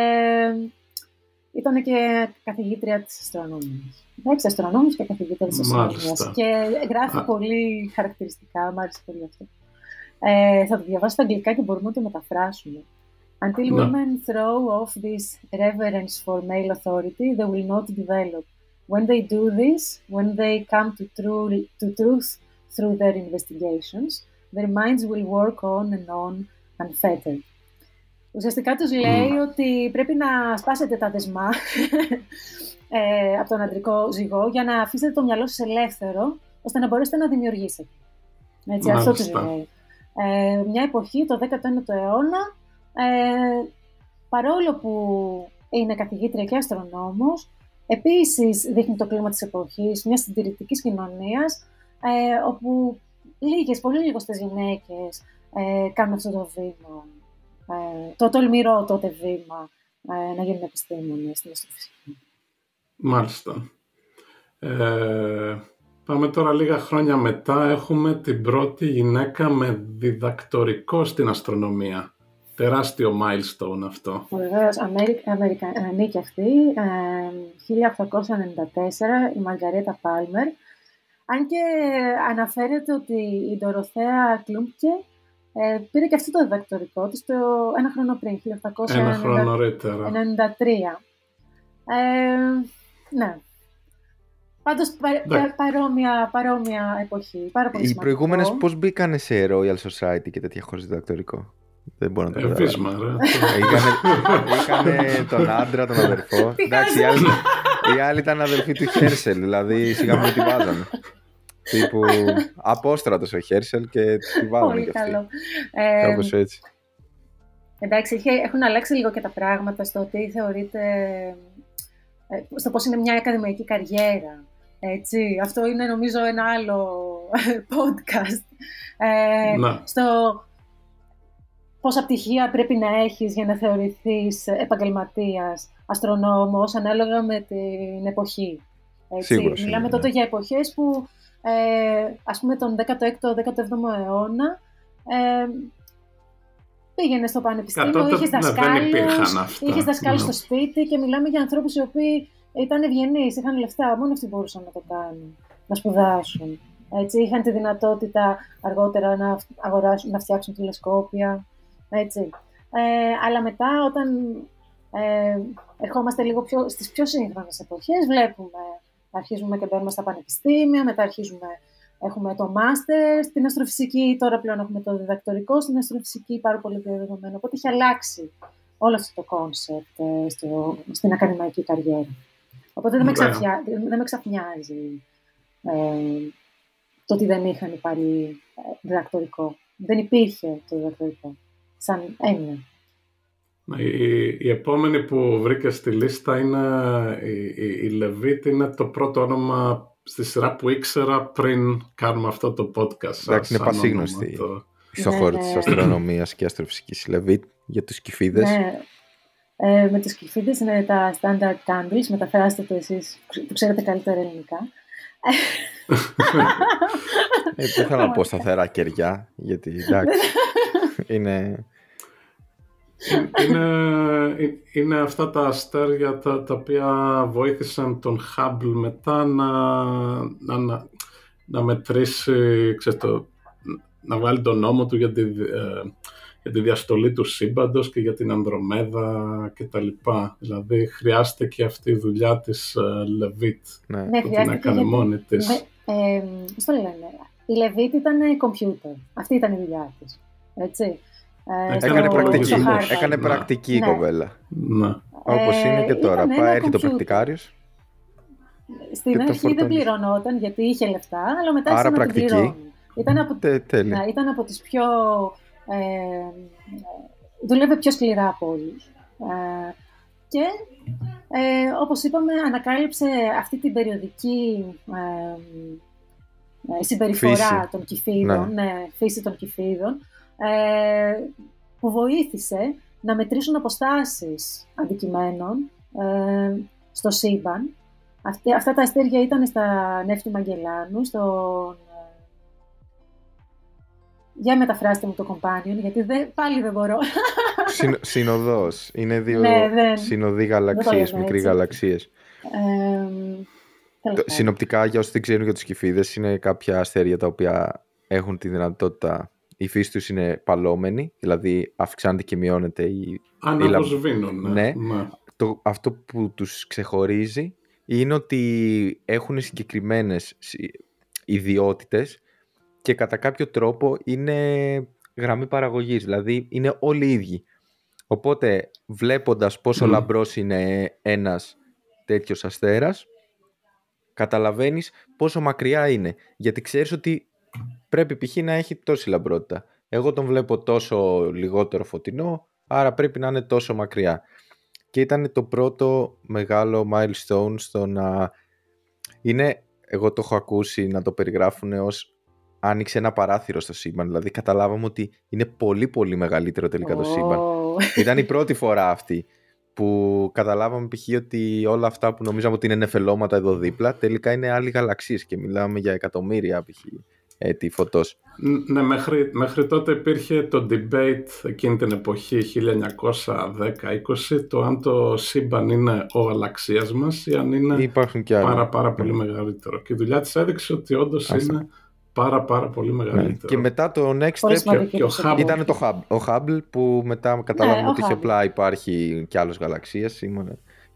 ήταν και καθηγήτρια της αστρονομίας. Εντάξει, αστρονόμος και καθηγήτρια της αστρονομίας. Και γράφει πολύ χαρακτηριστικά, μου άρεσε πολύ αυτό. Ε, θα το διαβάσω στα αγγλικά και μπορούμε να το μεταφράσουμε. Until no. women throw off this reverence for male authority, they will not develop. When they do this, when they come to, true, to truth through their investigations, Their minds will work on and on unfettered. Ουσιαστικά τους λέει ότι πρέπει να σπάσετε τα δεσμά ε, από τον αντρικό ζυγό για να αφήσετε το μυαλό σας ελεύθερο, ώστε να μπορέσετε να δημιουργήσετε. Έτσι, αυτό τους λέει. Ε, μια εποχή, το 19ο αιώνα, ε, παρόλο που είναι καθηγήτρια και αστρονόμος, επίσης δείχνει το κλίμα της εποχής, μια συντηρητικής κοινωνίας, ε, όπου λίγες, πολύ λίγες γυναίκες ε, κάνουν αυτό το βήμα, ε, το τολμηρό τότε βήμα ε, να γίνουν επιστήμονες στην αστροφυσική. Μάλιστα. Ε, πάμε τώρα λίγα χρόνια μετά. Έχουμε την πρώτη γυναίκα με διδακτορικό στην αστρονομία. Τεράστιο milestone αυτό. Βεβαίως, Αμερικανή αυτή. 1894, η Μαργαρέτα Πάλμερ, αν και αναφέρεται ότι η Ντοροθέα Κλούμπκε Ε, πήρε και αυτό το διδακτορικό της το ένα χρόνο πριν, 1893. Ένα χρόνο νωρίτερα. Ε, ναι. Πάντως πα, παρόμοια, παρόμοια εποχή. Πάρα πολύ Οι προηγούμενες πώς μπήκαν σε Royal Society και τέτοια χωρίς διδακτορικό; Δεν μπορώ να το καταλάβω. Είχαν τον άντρα, τον αδερφό. Εντάξει, οι άλλοι ήταν αδερφοί του Χέρσελ, δηλαδή σιγά μου τη βάζανε. Τύπου απόστρατος ο Χέρσελ και τη βάζανε Πολύ καλό. Κάπως έτσι. Εντάξει, έχουν αλλάξει λίγο και τα πράγματα στο ότι θεωρείται. Ε, στο πώς είναι μια ακαδημαϊκή καριέρα. Έτσι. Αυτό είναι νομίζω ένα άλλο podcast. Ε, ναι. Στο πόσα πτυχία πρέπει να έχεις για να θεωρηθείς επαγγελματίας, αστρονόμος, ανάλογα με την εποχή. Έτσι. Σίγουρα, Μιλάμε ναι. τότε για εποχές που, ε, ας πούμε, τον 16ο-17ο αιώνα, ε, πήγαινε στο πανεπιστήμιο, είχες είχες δασκάλους, ναι, είχες δασκάλους στο σπίτι και μιλάμε για ανθρώπους οι οποίοι ήταν ευγενείς, είχαν λεφτά, μόνο αυτοί μπορούσαν να το κάνουν, να σπουδάσουν. Έτσι, είχαν τη δυνατότητα αργότερα να, αγοράσουν, να φτιάξουν τηλεσκόπια. Έτσι. Ε, αλλά μετά όταν ε, ερχόμαστε λίγο πιο, στις πιο σύγχρονες εποχές, βλέπουμε, αρχίζουμε και μπαίνουμε στα πανεπιστήμια, μετά αρχίζουμε, έχουμε το μάστερ στην αστροφυσική, τώρα πλέον έχουμε το διδακτορικό στην αστροφυσική, πάρα πολύ πιο δεδομένο. Οπότε έχει αλλάξει όλο αυτό το κόνσεπτ ε, στην ακαδημαϊκή καριέρα. Οπότε δεν, με, ξαφιά, δεν με ξαφνιάζει ε, το ότι δεν είχαν πάλι ε, διδακτορικό. Δεν υπήρχε το διδακτορικό σαν έννοια. Η, η επόμενη που βρήκα στη λίστα είναι η, η, η Λεβίτ, είναι το πρώτο όνομα στη σειρά που ήξερα πριν κάνουμε αυτό το podcast. Εντάξει, είναι πασίγνωστη το... στον χώρο ναι, της ναι. αστρονομίας και αστροφυσικής Λεβίτ για τους κυφίδες. Ναι. Ε, με τους κυφίδες είναι τα standard candles, μεταφράστε το εσείς που ξέρετε καλύτερα ελληνικά. ε, δεν θέλω να πω σταθερά κεριά, γιατί εντάξει, είναι... είναι, είναι αυτά τα αστέρια τα, τα οποία βοήθησαν τον Χάμπλ μετά να, να, να, να μετρήσει, ξέρετε, να βάλει τον νόμο του για τη, ε, για τη διαστολή του σύμπαντος και για την Ανδρομέδα κτλ. Δηλαδή χρειάζεται και αυτή η δουλειά της uh, Λεβίτ ναι. ναι, που την έκανε μόνη της. Ε, πώς το λένε, η Λεβίτ ήταν κομπιούτερ. Αυτή ήταν η δουλειά της. Έτσι. Ε, έκανε πρακτική, έκανε πρακτική ναι. κοπέλα. Ναι. Όπως είναι και τώρα. Πάει, έρχεται ο πρακτικάριος. Στην αρχή δεν πληρωνόταν γιατί είχε λεφτά, αλλά μετά Άρα πρακτική. Ήταν από, ναι, ήταν από τις πιο ε, δούλευε πιο σκληρά από όλους. Ε, και ε, όπως είπαμε ανακάλυψε αυτή την περιοδική ε, ε συμπεριφορά των κυφίδων, ναι. ναι. φύση των κυφίδων, ε, που βοήθησε να μετρήσουν αποστάσεις αντικειμένων ε, στο σύμπαν. αυτά τα αστέρια ήταν στα νεύτη Μαγκελάνου, στον για μεταφράστε μου το companion, γιατί δεν, πάλι δεν μπορώ. Συν, συνοδός. Είναι δύο ναι, δεν, συνοδοί γαλαξίες, μικροί γαλαξίες. Ε, συνοπτικά, για όσοι δεν ξέρουν για τους κυφίδες, είναι κάποια αστέρια τα οποία έχουν τη δυνατότητα η φύση τους είναι παλόμενη, δηλαδή αυξάνεται και μειώνεται η... Αναβοσβήνουν, ναι. ναι. ναι. Το, αυτό που τους ξεχωρίζει είναι ότι έχουν συγκεκριμένες ιδιότητες και κατά κάποιο τρόπο είναι γραμμή παραγωγής, δηλαδή είναι όλοι οι ίδιοι. Οπότε βλέποντας πόσο mm. λαμπρός είναι ένας τέτοιος αστέρας, καταλαβαίνεις πόσο μακριά είναι. Γιατί ξέρεις ότι πρέπει π.χ. να έχει τόση λαμπρότητα. Εγώ τον βλέπω τόσο λιγότερο φωτεινό, άρα πρέπει να είναι τόσο μακριά. Και ήταν το πρώτο μεγάλο milestone στο να... Είναι, εγώ το έχω ακούσει να το περιγράφουν ως άνοιξε ένα παράθυρο στο σύμπαν. Δηλαδή καταλάβαμε ότι είναι πολύ πολύ μεγαλύτερο τελικά το σύμπαν. Ήταν η πρώτη φορά αυτή που καταλάβαμε π.χ. ότι όλα αυτά που νομίζαμε ότι είναι νεφελώματα εδώ δίπλα τελικά είναι άλλοι γαλαξίες και μιλάμε για εκατομμύρια π.χ. έτη φωτός. Ναι, μέχρι, μέχρι τότε υπήρχε το debate εκείνη την εποχή 1910-20 το αν το σύμπαν είναι ο γαλαξίας μας ή αν είναι Υπάρχουν και πάρα, πάρα πολύ μεγαλύτερο. Και η δουλειά της έδειξε ότι όντως είναι πάρα πάρα πολύ μεγαλύτερο. Ναι. Και μετά το next step και, ο Hubble. ήταν το Hubble, ο Hubble που μετά καταλάβαμε ναι, ότι είχε απλά υπάρχει κι άλλος γαλαξίας.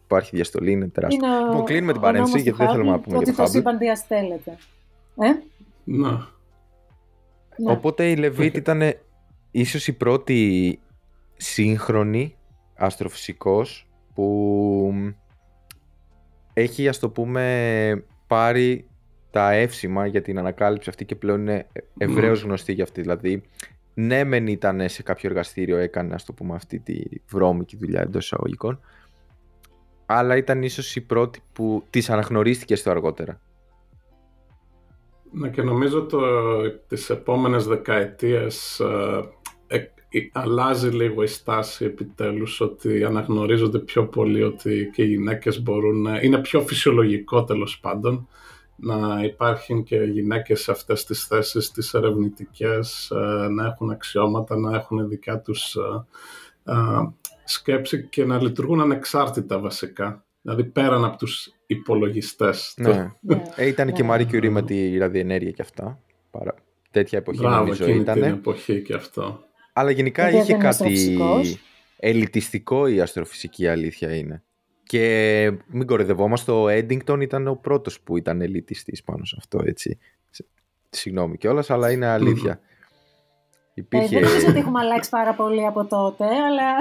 Υπάρχει διαστολή, είναι τεράστιο. Είναι λοιπόν, κλείνουμε την παρένθεση γιατί δεν θέλουμε να πούμε για το Hubble. Ότι το σύμπαν διαστέλλεται. Ε; Να. Ναι. Οπότε η Λεβίτ ήταν ίσως η πρώτη σύγχρονη αστροφυσικός που έχει ας το πούμε πάρει τα εύσημα για την ανακάλυψη αυτή και πλέον είναι ευρέως γνωστή για αυτή. Δηλαδή, ναι μεν ήταν σε κάποιο εργαστήριο, έκανε ας το πούμε αυτή τη βρώμικη δουλειά εντός εισαγωγικών, αλλά ήταν ίσως η πρώτη που της αναγνωρίστηκε στο αργότερα. Ναι, και νομίζω το, τις επόμενες δεκαετίες ε, ε, αλλάζει λίγο η στάση επιτέλους ότι αναγνωρίζονται πιο πολύ ότι και οι γυναίκες μπορούν, είναι πιο φυσιολογικό τέλος πάντων να υπάρχουν και γυναίκες σε αυτές τις θέσεις, τις ερευνητικές, ε, να έχουν αξιώματα, να έχουν δικά τους σκέψη και να λειτουργούν ανεξάρτητα βασικά. Δηλαδή πέραν από τους υπολογιστές. Ναι. ναι. Ε, ήταν και η Μαρή Κιουρί με τη ραδιενέργεια και αυτά. Παρά... Τέτοια εποχή Μπράβο, νομίζω ήταν. την εποχή και αυτό. Αλλά γενικά είχε κάτι ελιτιστικό η αστροφυσική αλήθεια είναι. Και μην κορυδευόμαστε, ο Έντιγκτον ήταν ο πρώτος που ήταν ελιτιστής πάνω σε αυτό, έτσι. Συγγνώμη κιόλας, αλλά είναι αλήθεια. Υπήρχε... Ε, δεν νομίζω ότι έχουμε αλλάξει πάρα πολύ από τότε, αλλά...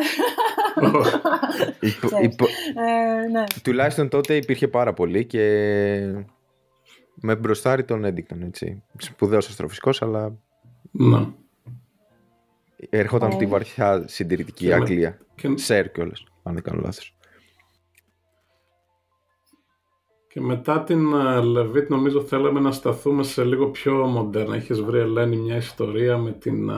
ε, ναι. Τουλάχιστον τότε υπήρχε πάρα πολύ και με μπροστάρι τον Έντικτον, έτσι. Σπουδαίος αστροφυσικός, αλλά... Ναι. Έρχονταν από τη βαθιά συντηρητική Αγγλία. Και... Σερ κιόλας, αν δεν κάνω λάθος. Και μετά την ε, Λεβίτ νομίζω θέλαμε να σταθούμε σε λίγο πιο μοντέρνα. Έχεις βρει Ελένη μια ιστορία με την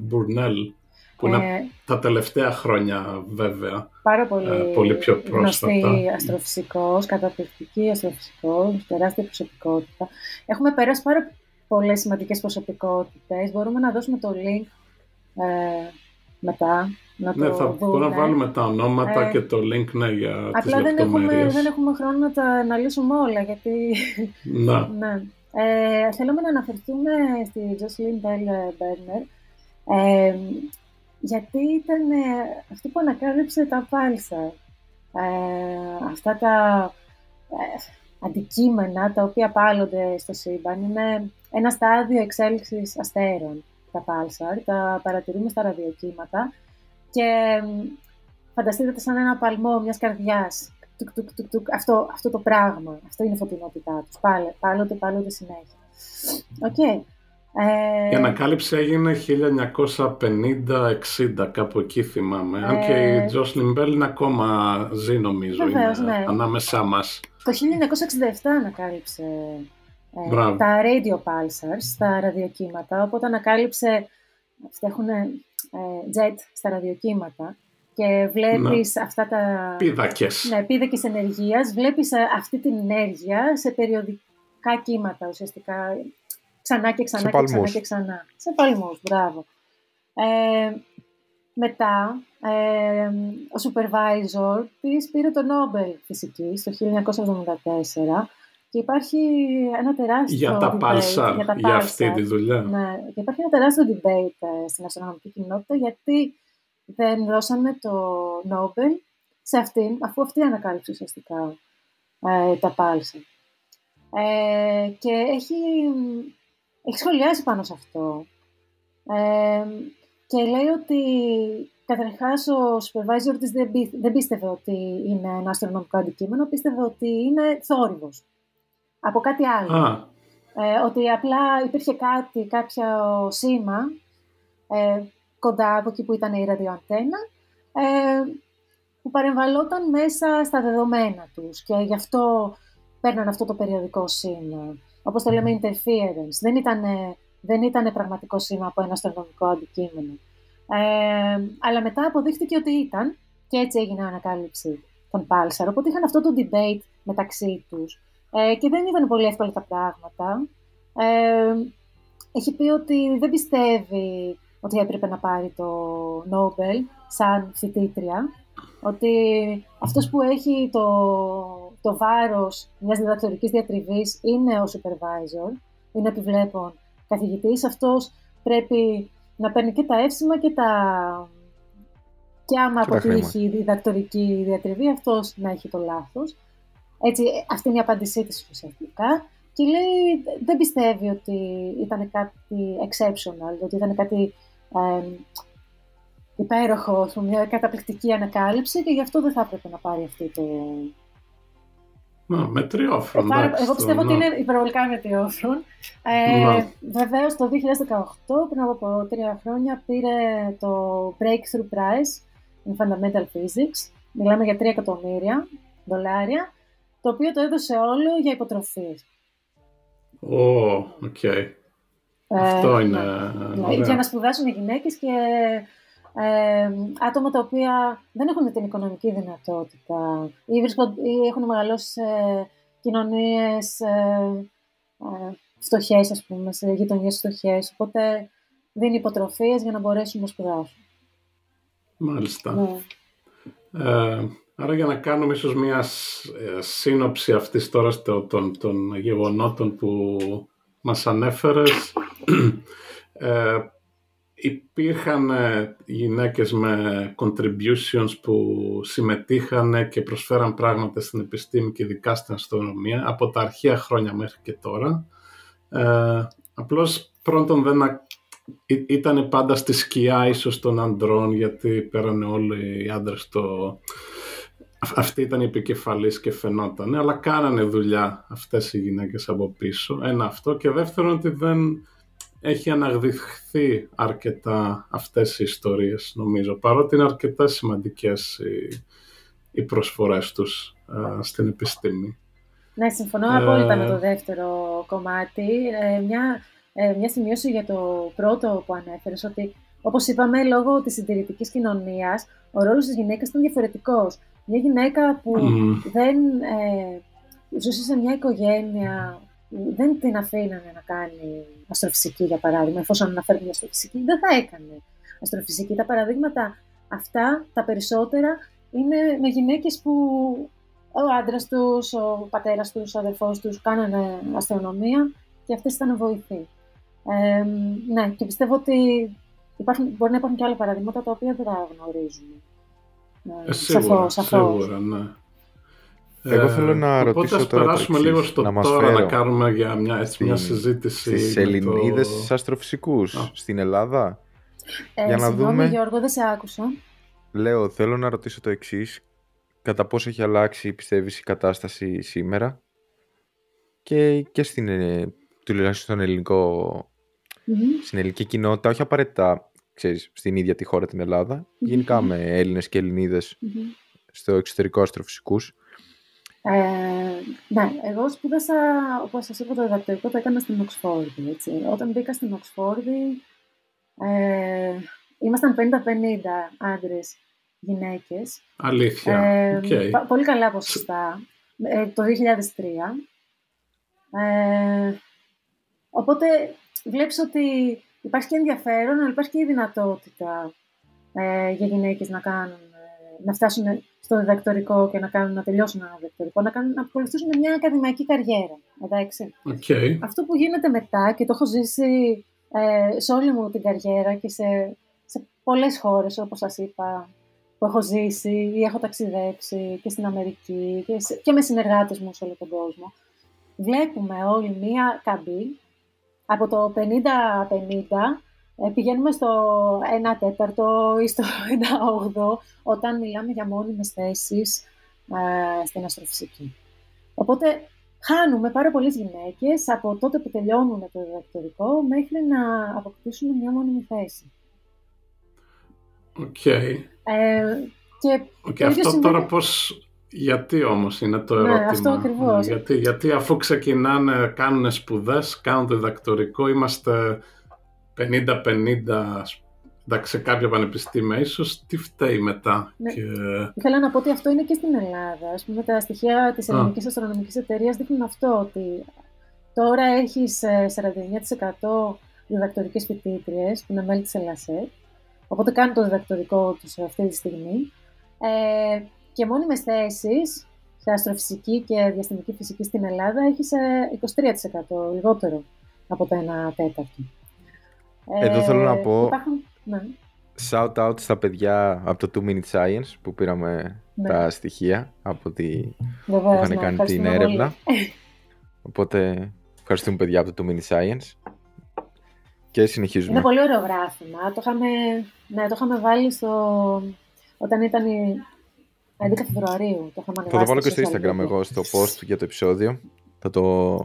Μπουρνέλ που είναι ε, τα τελευταία χρόνια βέβαια. Πάρα πολύ, ε, πολύ πιο πρόσφατα. Γνωστή αστροφυσικός, καταπληκτική αστροφυσικός, τεράστια προσωπικότητα. Έχουμε περάσει πάρα πολλές σημαντικές προσωπικότητες. Μπορούμε να δώσουμε το link ε, μετά να ναι, θα μπορούμε να βάλουμε τα ονόματα ε, και το link ναι, για απλά τις δεν έχουμε, δεν έχουμε χρόνο να τα αναλύσουμε όλα, γιατί... Να. ναι. Ε, θέλουμε να αναφερθούμε στη Jocelyn Bell Berner, ε, γιατί ήταν ε, αυτή που ανακάλυψε τα πάλσα. Ε, αυτά τα ε, αντικείμενα τα οποία πάλλονται στο σύμπαν είναι ένα στάδιο εξέλιξης αστέρων τα πάλσαρ, τα παρατηρούμε στα ραδιοκύματα και φανταστείτε σαν ένα παλμό μιας καρδιάς. αυτό, αυτό το πράγμα, αυτό είναι η φωτεινότητά τους. Πάλι, πάλλονται, πάλλονται συνέχεια. OK. Okay. Ε... Η ανακάλυψη έγινε 1950-60, κάπου εκεί θυμάμαι. Ε... Αν και η Τζόσλιν Μπέλ είναι ακόμα ζει νομίζω, Βεβαίως, είναι ναι. ανάμεσά μας. Το 1967 ανακάλυψε ε, τα radio pulsars, τα ραδιοκύματα, οπότε ανακάλυψε, αυτοί έχουν ε, jet στα ραδιοκύματα και βλέπεις ναι. αυτά τα... Πίδακες. Ναι, πίδακες ενεργείας. Βλέπεις ε, αυτή την ενέργεια σε περιοδικά κύματα ουσιαστικά. Ξανά και ξανά και ξανά και ξανά. Σε παλμούς, μπράβο. Ε, μετά, ε, ο supervisor της πήρε το Nobel φυσικής το 1974 και υπάρχει ένα τεράστιο για τα debate, για, τα για αυτή τη δουλειά. Ναι, και υπάρχει ένα τεράστιο debate ε, στην αστρονομική κοινότητα γιατί δεν δώσανε το Νόμπελ σε αυτήν, αφού αυτή ανακάλυψε ουσιαστικά ε, τα πάλσα. Ε, και έχει, έχει σχολιάσει πάνω σε αυτό. Ε, και λέει ότι Καταρχάς, ο supervisor της δεν, δεν πίστευε ότι είναι ένα αστρονομικό αντικείμενο, πίστευε ότι είναι θόρυβος από κάτι άλλο. Ε, ότι απλά υπήρχε κάτι, κάποιο σήμα ε, κοντά από εκεί που ήταν η ραδιοαντένα ε, που παρεμβαλόταν μέσα στα δεδομένα τους και γι' αυτό παίρναν αυτό το περιοδικό σήμα. Όπως το λέμε interference. Δεν ήταν, δεν ήταν πραγματικό σήμα από ένα αστρονομικό αντικείμενο. Ε, αλλά μετά αποδείχτηκε ότι ήταν και έτσι έγινε η ανακάλυψη των Pulsar. Οπότε είχαν αυτό το debate μεταξύ τους ε, και δεν ήταν πολύ εύκολα τα πράγματα. Ε, έχει πει ότι δεν πιστεύει ότι έπρεπε να πάρει το Νόμπελ σαν φοιτήτρια, ότι αυτός που έχει το, το βάρος μιας διδακτορικής διατριβής είναι ο supervisor είναι επιβλέπων καθηγητής, αυτός πρέπει να παίρνει και τα εύσημα και τα... Και άμα αποτύχει η διδακτορική διατριβή, αυτός να έχει το λάθος. Έτσι, αυτή είναι η απάντησή της ουσιαστικά. Και λέει, δεν πιστεύει ότι ήταν κάτι exceptional, ότι ήταν κάτι ε, υπέροχο, μια καταπληκτική ανακάλυψη και γι' αυτό δεν θα έπρεπε να πάρει αυτή το... Να, μετριόφρον, ε, Εγώ πιστεύω ότι είναι υπερβολικά μετριόφρον. Ε, Βεβαίως το 2018, πριν από τρία χρόνια, πήρε το Breakthrough Prize in Fundamental Physics. Μιλάμε για 3 εκατομμύρια δολάρια, το οποίο το έδωσε όλο για υποτροφίες. Ω, οκ. Αυτό ε, είναι... Ναι. Για να σπουδάσουν οι γυναίκες και ε, άτομα τα οποία δεν έχουν την οικονομική δυνατότητα ή, ή έχουν μεγαλώσει σε κοινωνίες ε, ε, φτωχές, ας πούμε, σε γειτονιές φτωχές, οπότε δίνει υποτροφίες για να μπορέσουν να σπουδάσουν. Μάλιστα. Ναι. Ε, άρα για να κάνουμε ίσως μια ε, σύνοψη αυτής τώρα των, των γεγονότων που μας ανέφερες, ε, υπήρχαν ε, γυναίκες με contributions που συμμετείχαν και προσφέραν πράγματα στην επιστήμη και ειδικά στην αστρονομία από τα αρχαία χρόνια μέχρι και τώρα. Ε, απλώς πρώτον δεν ήταν πάντα στη σκιά ίσως των ανδρών γιατί πέρανε όλοι οι άντρες το... Αυτή ήταν η επικεφαλής και φαινόταν, αλλά κάνανε δουλειά αυτές οι γυναίκες από πίσω. Ένα αυτό και δεύτερον ότι δεν έχει αναγδειχθεί αρκετά αυτές οι ιστορίες νομίζω, παρότι είναι αρκετά σημαντικές οι, οι προσφορές τους στην επιστήμη. Ναι, συμφωνώ ε... απόλυτα με το δεύτερο κομμάτι. Ε, μια, ε, μια σημείωση για το πρώτο που ανέφερες, ότι όπως είπαμε, λόγω της συντηρητικής κοινωνίας, ο ρόλος της γυναίκας ήταν διαφορετικός. Μια γυναίκα που δεν ε, ζούσε σε μια οικογένεια δεν την αφήνανε να κάνει αστροφυσική, για παράδειγμα, εφόσον αναφέρει μια αστροφυσική, δεν θα έκανε αστροφυσική. Τα παραδείγματα αυτά, τα περισσότερα, είναι με γυναίκες που ο άντρας τους, ο πατέρας τους, ο αδερφός τους κάνανε αστρονομία και αυτές ήταν βοηθοί. Ε, ναι, και πιστεύω ότι υπάρχουν, μπορεί να υπάρχουν και άλλα παραδείγματα τα οποία δεν τα γνωρίζουμε. Ε, σίγουρα, σίγουρα, ναι. Εγώ θέλω να ε, ρωτήσω Οπότε τώρα περάσουμε λίγο στο να τώρα να κάνουμε για μια, έτσι, μια συζήτηση. Στις Ελληνίδες το... αστροφυσικούς στην Ελλάδα. Ε, για να δούμε... Γιώργο, δεν σε άκουσα. Λέω, θέλω να ρωτήσω το εξής. Κατά πόσο έχει αλλάξει, πιστεύεις, η κατάσταση σήμερα; Και, και στην, ε, τουλάχιστον στον ελληνικό, mm-hmm. στην ελληνική κοινότητα, όχι απαραίτητα ξέρεις, στην ίδια τη χώρα την Ελλάδα, mm-hmm. γενικά με Έλληνες και Ελληνίδες mm-hmm. στο εξωτερικό αστροφυσικούς. Ε, ναι, εγώ σπούδασα, όπως σας είπα, το διδακτορικό το έκανα στην Οξφόρδη. Έτσι. Όταν μπήκα στην Οξφόρδη, ε, ήμασταν 50-50 άντρες, γυναίκες. Αλήθεια, ε, okay. Πολύ καλά ποσοστά, ε, το 2003. Ε, οπότε βλέπεις ότι υπάρχει και ενδιαφέρον, αλλά υπάρχει και η δυνατότητα ε, για γυναίκες να κάνουν, ε, να φτάσουν στο διδακτορικό και να, κάνουν, να τελειώσουν ένα διδακτορικό, να, κάνουν, να ακολουθήσουν μια ακαδημαϊκή καριέρα. Εντάξει. Okay. Αυτό που γίνεται μετά και το έχω ζήσει ε, σε όλη μου την καριέρα και σε, σε πολλές χώρες, όπως σας είπα, που έχω ζήσει ή έχω ταξιδέψει και στην Αμερική και, σε, και με συνεργάτες μου σε όλο τον κόσμο. Βλέπουμε όλοι μία καμπή από το 50-50 ε, πηγαίνουμε στο 1 τέταρτο ή στο 1 όγδο όταν μιλάμε για μόνιμες θέσεις ε, στην αστροφυσική. Οπότε χάνουμε πάρα πολλές γυναίκες από τότε που τελειώνουν το διδακτορικό μέχρι να αποκτήσουν μια μόνιμη θέση. Ok. Okay. Ε, και okay, αυτό τώρα πώς... Γιατί όμως είναι το ναι, ερώτημα; Ναι, αυτό ακριβώς. Γιατί, γιατί αφού ξεκινάνε, κάνουν σπουδές, κάνουν το διδακτορικό, είμαστε 50-50 εντάξει, σε κάποια πανεπιστήμια, ίσως τι φταίει μετά. Ναι. Και... Ήθελα να πω ότι αυτό είναι και στην Ελλάδα. Ας πούμε, τα στοιχεία της Ελληνικής Αστρονομικής Εταιρείας δείχνουν αυτό, ότι τώρα έχεις 49% διδακτορικές φοιτήτριες που είναι μέλη της ΕΛΑΣΕΤ, οπότε κάνουν το διδακτορικό τους αυτή τη στιγμή. Ε, και μόνιμες θέσεις σε αστροφυσική και διαστημική φυσική στην Ελλάδα έχει σε 23% λιγότερο. από το 1 τέταρτο. Εδώ θέλω να πω ναι. shout out στα παιδιά από το 2 Minute Science που πήραμε ναι. τα στοιχεία από τη... που είχαν ναι, κάνει την έρευνα. Οπότε ευχαριστούμε παιδιά από το 2 Minute Science. Και συνεχίζουμε. Είναι πολύ ωραίο γράφημα. Το είχαμε, ναι, το είχαμε βάλει στο... όταν ήταν η 11 Φεβρουαρίου. Το θα το βάλω και στο Instagram εγώ, στο post για το επεισόδιο. Θα το,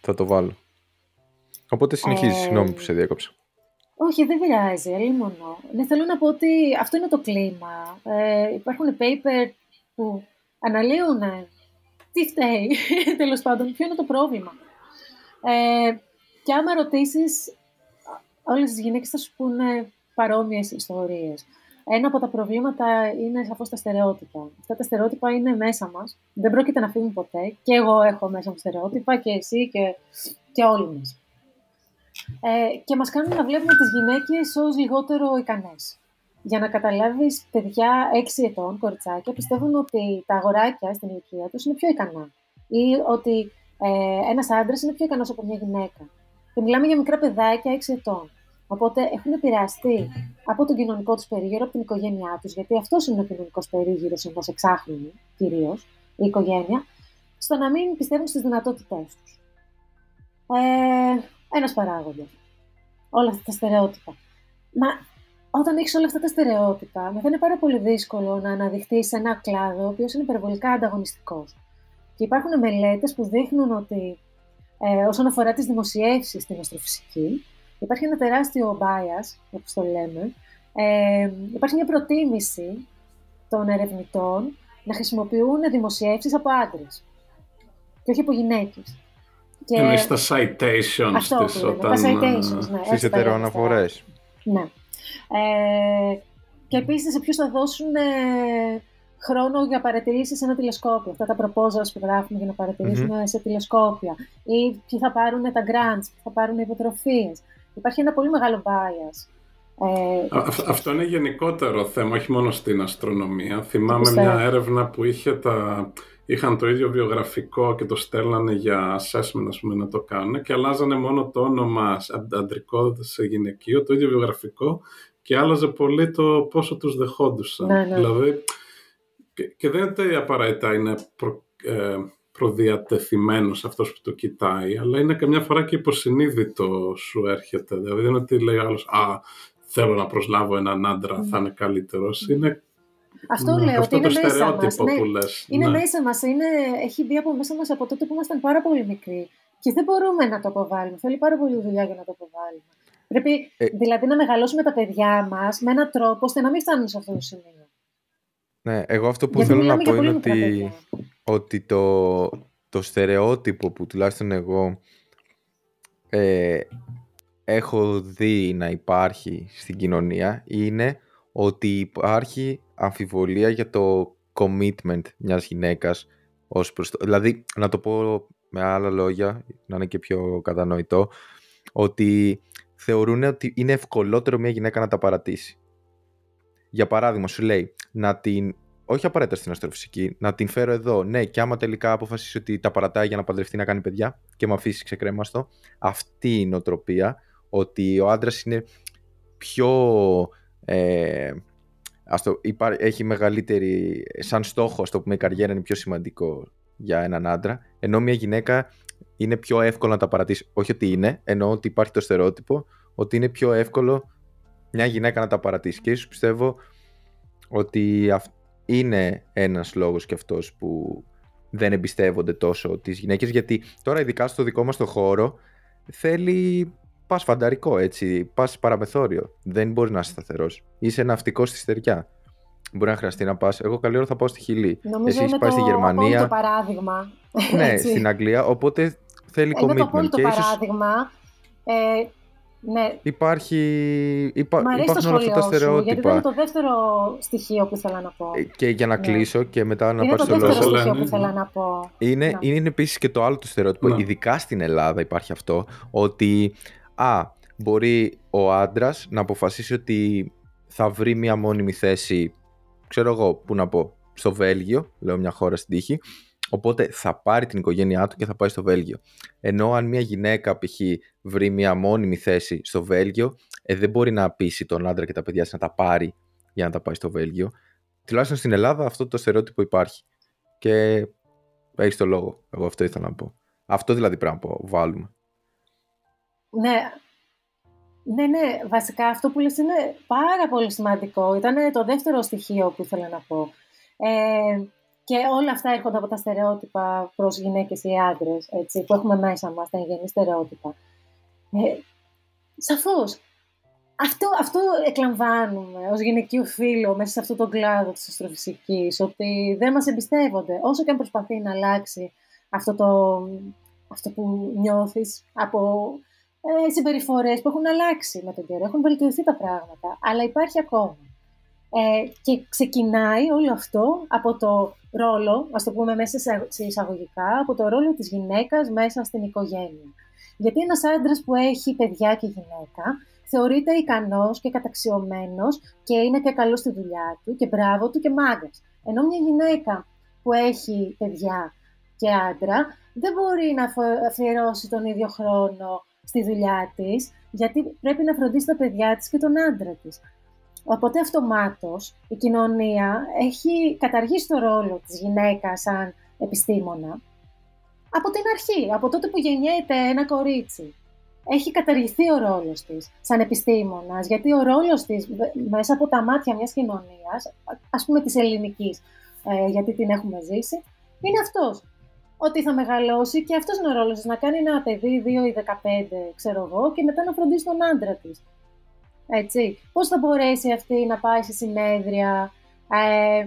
θα το βάλω. Οπότε συνεχίζει, ε... συγγνώμη που σε διέκοψα. Όχι, δεν πειράζει, μόνο. Ναι, θέλω να πω ότι αυτό είναι το κλίμα. Ε, υπάρχουν paper που αναλύουν τι φταίει, τέλος πάντων, ποιο είναι το πρόβλημα. Ε, και άμα ρωτήσεις, όλες τις γυναίκες θα σου πούνε παρόμοιες ιστορίες. Ένα από τα προβλήματα είναι σαφώς τα στερεότυπα. Αυτά τα στερεότυπα είναι μέσα μας. Δεν πρόκειται να φύγουν ποτέ. Και εγώ έχω μέσα μου στερεότυπα και εσύ και, και όλοι μας. Ε, και μας κάνουν να βλέπουμε τις γυναίκες ως λιγότερο ικανές. Για να καταλάβεις, παιδιά 6 ετών, κοριτσάκια, πιστεύουν ότι τα αγοράκια στην ηλικία τους είναι πιο ικανά. Ή ότι ε, ένας άντρας είναι πιο ικανός από μια γυναίκα. Και μιλάμε για μικρά παιδάκια 6 ετών. Οπότε έχουν επηρεαστεί από τον κοινωνικό τους περίγυρο, από την οικογένειά τους, γιατί αυτός είναι ο κοινωνικός περίγυρος ενός εξάχρονου κυρίως, η οικογένεια, στο να μην πιστεύουν στις δυνατότητές τους. Ε, Ένας παράγοντας. Όλα αυτά τα στερεότυπα. Μα όταν έχεις όλα αυτά τα στερεότυπα, μετά είναι πάρα πολύ δύσκολο να αναδειχθείς σε ένα κλάδο ο οποίος είναι υπερβολικά ανταγωνιστικός. Και υπάρχουν μελέτες που δείχνουν ότι ε, όσον αφορά τις δημοσιεύσεις στην αστροφυσική, υπάρχει ένα τεράστιο bias, όπως το λέμε. Ε, υπάρχει μια προτίμηση των ερευνητών να χρησιμοποιούν δημοσιεύσεις από άντρες και όχι από γυναίκες. Και... Εννοείς τα citations Αυτό της όταν... Τα citations, ναι. Στις ετεροαναφορές. Ναι. Ε, και επίσης σε ποιους θα δώσουν ε, χρόνο για παρατηρήσεις σε ένα τηλεσκόπιο. Αυτά τα proposals που γράφουμε για να παρατηρησουμε σε τηλεσκόπια. Ή ποιοι θα πάρουν τα grants, ποιοι θα πάρουν υποτροφίες. Υπάρχει ένα πολύ μεγάλο bias. Ε, αυτό είναι γενικότερο θέμα, όχι μόνο στην αστρονομία. Θυμάμαι μια έρευνα που είχε τα, είχαν το ίδιο βιογραφικό και το στέλνανε για assessment ας πούμε, να το κάνουν και αλλάζανε μόνο το όνομα αντρικό σε γυναικείο, το ίδιο βιογραφικό και άλλαζε πολύ το πόσο τους δεχόντουσαν. Ναι, ναι. Δηλαδή, και, και δεν είναι απαραίτητα είναι προ, ε, προδιατεθειμένος αυτός που το κοιτάει, αλλά είναι καμιά φορά και υποσυνείδητος σου έρχεται. Δηλαδή δεν είναι ότι λέει άλλος, α, θέλω να προσλάβω έναν άντρα, θα είναι καλύτερος. Είναι αυτό λέω, αυτό ότι είναι μέσα μας. Ναι, που λες. Είναι ναι. μέσα μας, είναι, έχει μπει από μέσα μας από τότε που ήμασταν πάρα πολύ μικροί. Και δεν μπορούμε να το αποβάλουμε. Θέλει πάρα πολύ δουλειά για να το αποβάλουμε. Πρέπει ε... δηλαδή να μεγαλώσουμε τα παιδιά μας με έναν τρόπο ώστε να μην φτάνουν σε αυτό το σημείο. Ναι, εγώ αυτό που θέλω να πω είναι ότι, ότι το, το στερεότυπο που τουλάχιστον εγώ ε, έχω δει να υπάρχει στην κοινωνία είναι ότι υπάρχει αμφιβολία για το commitment μιας γυναίκας ως προς το... Δηλαδή, να το πω με άλλα λόγια, να είναι και πιο κατανοητό, ότι θεωρούν ότι είναι ευκολότερο μια γυναίκα να τα παρατήσει. Για παράδειγμα, σου λέει να την όχι απαραίτητα στην αστροφυσική, να την φέρω εδώ. Ναι, και άμα τελικά αποφασίσει ότι τα παρατάει για να παντρευτεί να κάνει παιδιά και με αφήσει ξεκρέμαστο, αυτή η νοοτροπία ότι ο άντρας είναι πιο. Ε, ας το, έχει μεγαλύτερη. σαν στόχο, ας το πούμε, η καριέρα είναι πιο σημαντικό για έναν άντρα, ενώ μια γυναίκα είναι πιο εύκολο να τα παρατήσει. Όχι ότι είναι, ενώ ότι υπάρχει το στερεότυπο ότι είναι πιο εύκολο μια γυναίκα να τα παρατήσει. Και ίσως πιστεύω ότι είναι ένας λόγος και αυτός που δεν εμπιστεύονται τόσο τις γυναίκες γιατί τώρα ειδικά στο δικό μας το χώρο θέλει πας φανταρικό έτσι, πας παραμεθόριο δεν μπορείς να είσαι σταθερός είσαι ναυτικός στη στεριά Μπορεί να χρειαστεί να πας. Εγώ καλή ώρα θα πάω στη Χιλή. Νομίζω Εσύ πάει στη Γερμανία. το παράδειγμα. Ναι, στην Αγγλία. Οπότε θέλει commitment. Είναι το απόλυτο παράδειγμα. Ε, ναι. Υπάρχει, υπά, Μ' αρέσει υπάρχουν όλα αυτά τα στερεότυπα. Σου, γιατί είναι το δεύτερο στοιχείο που ήθελα να πω. Ε, και για να ναι. κλείσω και μετά να πάρεις το λόγο. Είναι το δεύτερο στοιχείο που ήθελα να πω. Είναι, ναι. είναι επίσης και το άλλο το στερεότυπο, ναι. ειδικά στην Ελλάδα υπάρχει αυτό, ότι α, μπορεί ο άντρας να αποφασίσει ότι θα βρει μία μόνιμη θέση, ξέρω εγώ, πού να πω, στο Βέλγιο, λέω μια χώρα στην τύχη, Οπότε θα πάρει την οικογένειά του και θα πάει στο Βέλγιο. Ενώ αν μια γυναίκα π.χ. βρει μια μόνιμη θέση στο Βέλγιο, ε, δεν μπορεί να πείσει τον άντρα και τα παιδιά να τα πάρει για να τα πάει στο Βέλγιο. Τουλάχιστον στην Ελλάδα αυτό το στερεότυπο υπάρχει. Και έχεις το λόγο. Εγώ αυτό ήθελα να πω. Αυτό δηλαδή πρέπει να βάλουμε. Ναι. Ναι, ναι, βασικά αυτό που λες είναι πάρα πολύ σημαντικό. Ήταν το δεύτερο στοιχείο που ήθελα να πω. Ε, και όλα αυτά έρχονται από τα στερεότυπα προς γυναίκες ή άντρες, που έχουμε μέσα μας, τα εγγενή στερεότυπα. Ε, Σαφώς. Αυτό, αυτό εκλαμβάνουμε ως γυναικείο φίλο μέσα σε αυτόν τον κλάδο της αστροφυσικής, ότι δεν μας εμπιστεύονται. Όσο και αν προσπαθεί να αλλάξει αυτό, το, αυτό που νιώθεις από ε, συμπεριφορές που έχουν αλλάξει με τον καιρό, έχουν βελτιωθεί τα πράγματα, αλλά υπάρχει ακόμα. Ε, και ξεκινάει όλο αυτό από το ρόλο, ας το πούμε μέσα σε εισαγωγικά, από το ρόλο της γυναίκας μέσα στην οικογένεια. Γιατί ένας άντρας που έχει παιδιά και γυναίκα θεωρείται ικανός και καταξιωμένος και είναι και καλός στη δουλειά του και μπράβο του και μάγκας. Ενώ μια γυναίκα που έχει παιδιά και άντρα δεν μπορεί να αφιερώσει τον ίδιο χρόνο στη δουλειά της, γιατί πρέπει να φροντίσει τα παιδιά της και τον άντρα της. Οπότε αυτομάτως η κοινωνία έχει καταργήσει το ρόλο της γυναίκας σαν επιστήμονα από την αρχή, από τότε που γεννιέται ένα κορίτσι. Έχει καταργηθεί ο ρόλος της σαν επιστήμονας, γιατί ο ρόλος της μέσα από τα μάτια μιας κοινωνίας, ας πούμε της ελληνικής, ε, γιατί την έχουμε ζήσει, είναι αυτός. Ότι θα μεγαλώσει και αυτός είναι ο ρόλος της, να κάνει ένα παιδί 2 ή 15, ξέρω εγώ, και μετά να φροντίσει τον άντρα της. Έτσι. Πώς θα μπορέσει αυτή να πάει σε συνέδρια, ε,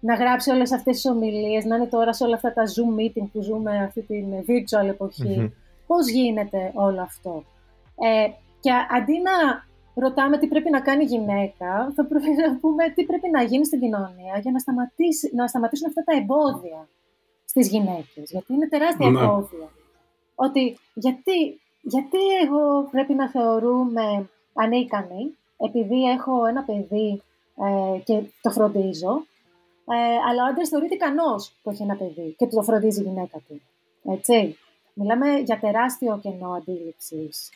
να γράψει όλες αυτές τις ομιλίες, να είναι τώρα σε όλα αυτά τα Zoom meeting που ζούμε αυτή την virtual εποχή. Πώς γίνεται όλο αυτό; Ε, και αντί να ρωτάμε τι πρέπει να κάνει η γυναίκα, θα πρέπει να πούμε τι πρέπει να γίνει στην κοινωνία για να, σταματήσει, να σταματήσουν αυτά τα εμπόδια στις γυναίκες. Γιατί είναι τεράστια ναι. εμπόδια. Ότι γιατί, γιατί εγώ πρέπει να θεωρούμε ανίκανη, επειδή έχω ένα παιδί ε, και το φροντίζω, ε, αλλά ο άντρας θεωρείται ικανός που έχει ένα παιδί και το φροντίζει η γυναίκα του. Έτσι. Μιλάμε για τεράστιο κενό αντίληψης